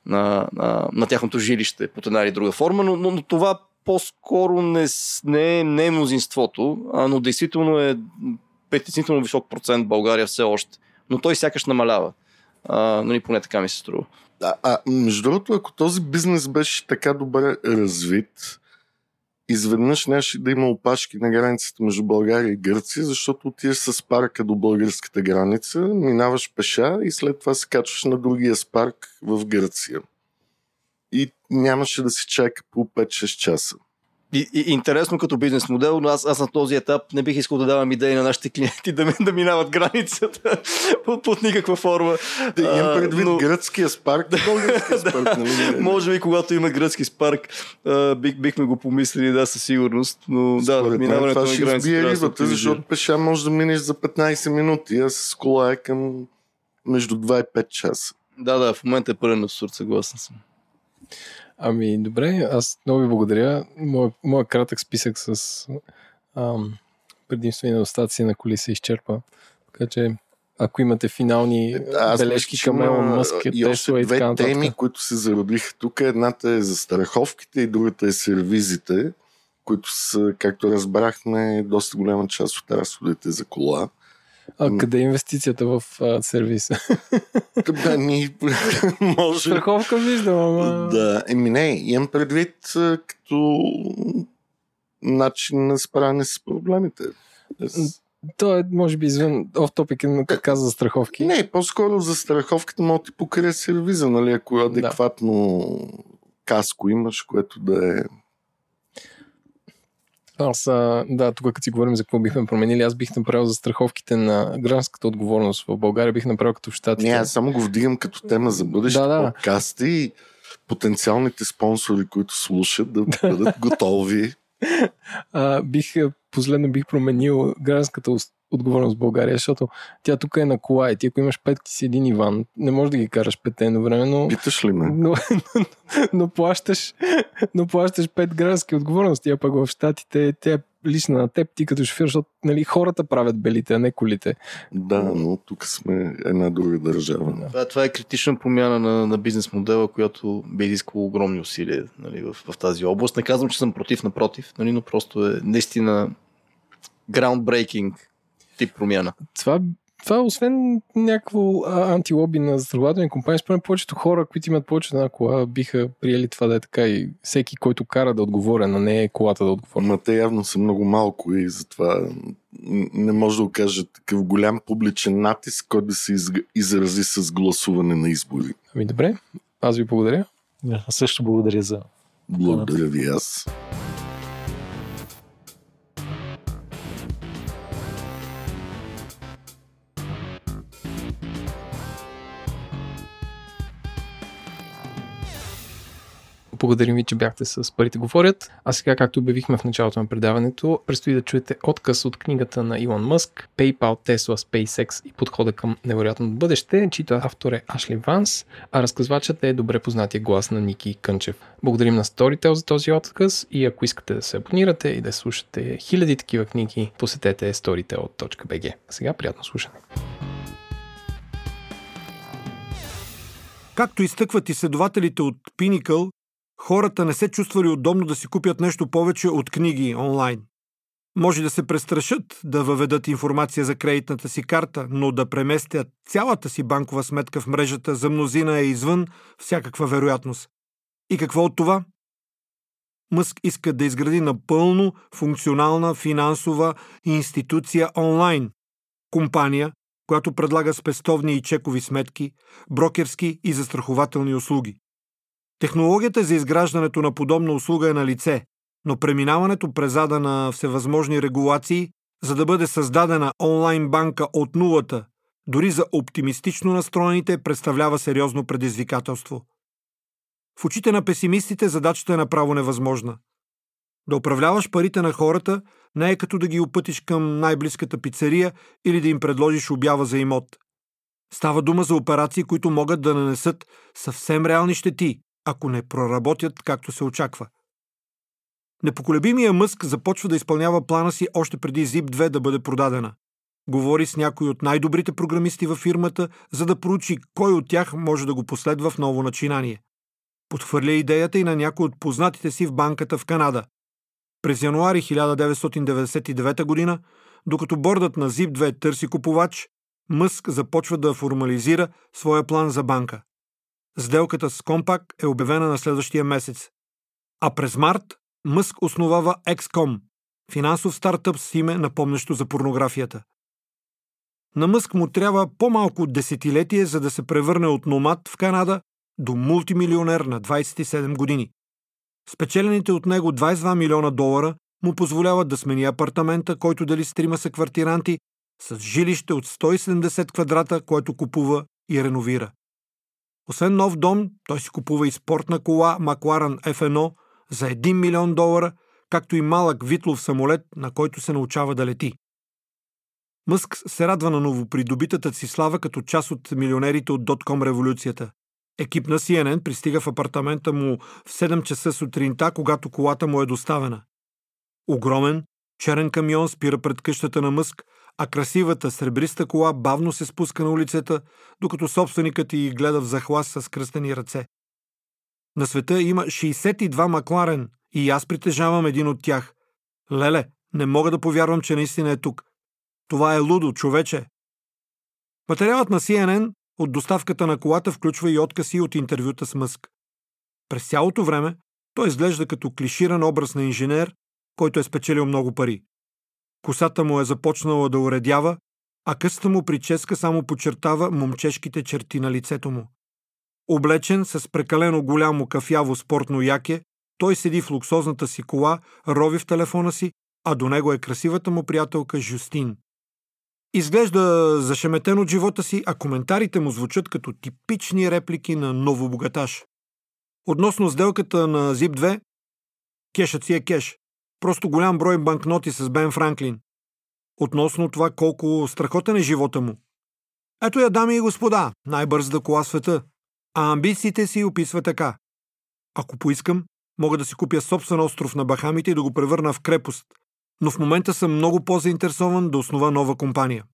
на, на, на тяхното жилище под една или друга форма, но, но, но това по-скоро не, не, не е мнозинството, а, но действително е притеснително висок процент България все още. Но той сякаш намалява. А, нали, поне така ми се струва. А, а между другото, ако този бизнес беше така добре развит, изведнъж нямаше да има опашки на границата между България и Гърция, защото отиваш с парка до българската граница, минаваш пеша и след това се качваш на другия спарк в Гърция. И нямаше да си чака по 5-6 часа. И, и, интересно като бизнес модел, но аз, аз на този етап не бих искал да давам идеи на нашите клиенти да, да минават границата под, под никаква форма. Да имам предвид но... гръцкия спарк, да българския спарк. Нали? Може би, когато има гръцки спарк, бих, бихме го помислили, да, със сигурност. Но Според да, минаването на границата. ще рибата, защото пеша може да минеш за 15 минути, а с кола е към между 2 и 5 часа. Да, да, в момента е пълен абсурд, съгласен съм. Ами, добре, аз много ви благодаря. Моя, моя кратък списък с ам, предимства и недостатъци на коли се изчерпа. Така че, ако имате финални е, аз бележки към Елон Мъск, и още две и така теми, които се зародиха тук. Едната е за страховките и другата е сервизите, които са, както разбрахме, доста голяма част от разходите за кола. А къде е инвестицията в а, сервиса? Да, ми, може. Страховка виждам, ама... Да, еми не, имам предвид като начин на справяне с проблемите. То е, може би, извън оф топик, но как каза за страховки. Не, по-скоро за страховката може да ти покрие сервиза, нали, ако адекватно да. каско имаш, което да е аз, да, тук като си говорим за какво бихме променили, аз бих направил за страховките на гражданската отговорност в България, бих направил като в щатите. Не, аз само го вдигам като тема за бъдещите да, да. подкасти и потенциалните спонсори, които слушат, да бъдат готови. А, бих, последно бих променил гражданската отговорност в България, защото тя тук е на кола и ти ако имаш петки си един Иван, не можеш да ги караш пете едновременно. Питаш ли ме? Но, но, но, плащаш, но плащаш пет граждански отговорности, а пък в Штатите тя е лична на теб, ти като шофьор, защото нали, хората правят белите, а не колите. Да, но тук сме една друга държава. Да. Това, това е критична промяна на, на бизнес модела, която би изискала огромни усилия нали, в, в тази област. Не казвам, че съм против, напротив, нали, но просто е наистина groundbreaking тип промяна. Това, това освен някакво антилоби на застрахователни компании, според повечето хора, които имат повече една кола, биха приели това да е така и всеки, който кара да отговоря, на не е колата да отговоря. Ма те явно са много малко и затова не може да окаже такъв голям публичен натиск, който да се изрази с гласуване на избори. Ами добре, аз ви благодаря. Да, също благодаря за Благодаря ви аз. Благодарим ви, че бяхте с Парите говорят. А сега, както обявихме в началото на предаването, предстои да чуете отказ от книгата на Илон Мъск, PayPal, Tesla, SpaceX и подхода към невероятното бъдеще, чието автор е Ашли Ванс, а разказвачът е добре познатия глас на Ники Кънчев. Благодарим на Storytel за този отказ и ако искате да се абонирате и да слушате хиляди такива книги, посетете storytel.bg. Сега приятно слушане. Както изтъкват изследователите от Pinnacle, хората не се чувствали удобно да си купят нещо повече от книги онлайн. Може да се престрашат да въведат информация за кредитната си карта, но да преместят цялата си банкова сметка в мрежата за мнозина е извън всякаква вероятност. И какво от това? Мъск иска да изгради напълно функционална финансова институция онлайн. Компания, която предлага спестовни и чекови сметки, брокерски и застрахователни услуги. Технологията за изграждането на подобна услуга е на лице, но преминаването през ада на всевъзможни регулации, за да бъде създадена онлайн банка от нулата, дори за оптимистично настроените, представлява сериозно предизвикателство. В очите на песимистите задачата е направо невъзможна. Да управляваш парите на хората не е като да ги опътиш към най-близката пицария или да им предложиш обява за имот. Става дума за операции, които могат да нанесат съвсем реални щети, ако не проработят както се очаква. Непоколебимия Мъск започва да изпълнява плана си още преди Zip 2 да бъде продадена. Говори с някои от най-добрите програмисти във фирмата, за да проучи кой от тях може да го последва в ново начинание. Подхвърля идеята и на някои от познатите си в банката в Канада. През януари 1999 година, докато бордът на Zip2 търси купувач, Мъск започва да формализира своя план за банка. Сделката с Компак е обявена на следващия месец. А през март Мъск основава XCOM, финансов стартъп с име, напомнящо за порнографията. На Мъск му трябва по-малко десетилетие, за да се превърне от номад в Канада до мултимилионер на 27 години. Спечелените от него 22 милиона долара му позволяват да смени апартамента, който дали с трима са квартиранти, с жилище от 170 квадрата, което купува и реновира. Освен нов дом, той си купува и спортна кола McLaren F1 за 1 милион долара, както и малък витлов самолет, на който се научава да лети. Мъск се радва на новопридобитата си слава като част от милионерите от Дотком революцията. Екип на CNN пристига в апартамента му в 7 часа сутринта, когато колата му е доставена. Огромен, черен камион спира пред къщата на Мъск, а красивата сребриста кола бавно се спуска на улицата, докато собственикът й гледа в захлас с кръстени ръце. На света има 62 Макларен и аз притежавам един от тях. Леле, не мога да повярвам, че наистина е тук. Това е лудо, човече. Материалът на CNN от доставката на колата включва и откази от интервюта с Мъск. През цялото време той изглежда като клиширан образ на инженер, който е спечелил много пари. Косата му е започнала да уредява, а къста му прическа само подчертава момчешките черти на лицето му. Облечен с прекалено голямо кафяво спортно яке, той седи в луксозната си кола, рови в телефона си, а до него е красивата му приятелка Жустин. Изглежда зашеметен от живота си, а коментарите му звучат като типични реплики на новобогаташ. Относно сделката на Zip 2, кешът си е кеш. Просто голям брой банкноти с Бен Франклин. Относно това колко страхотен е живота му. Ето я, дами и господа, най-бързата кола света. А амбициите си описва така. Ако поискам, мога да си купя собствен остров на Бахамите и да го превърна в крепост, но в момента съм много по-заинтересован да основа нова компания.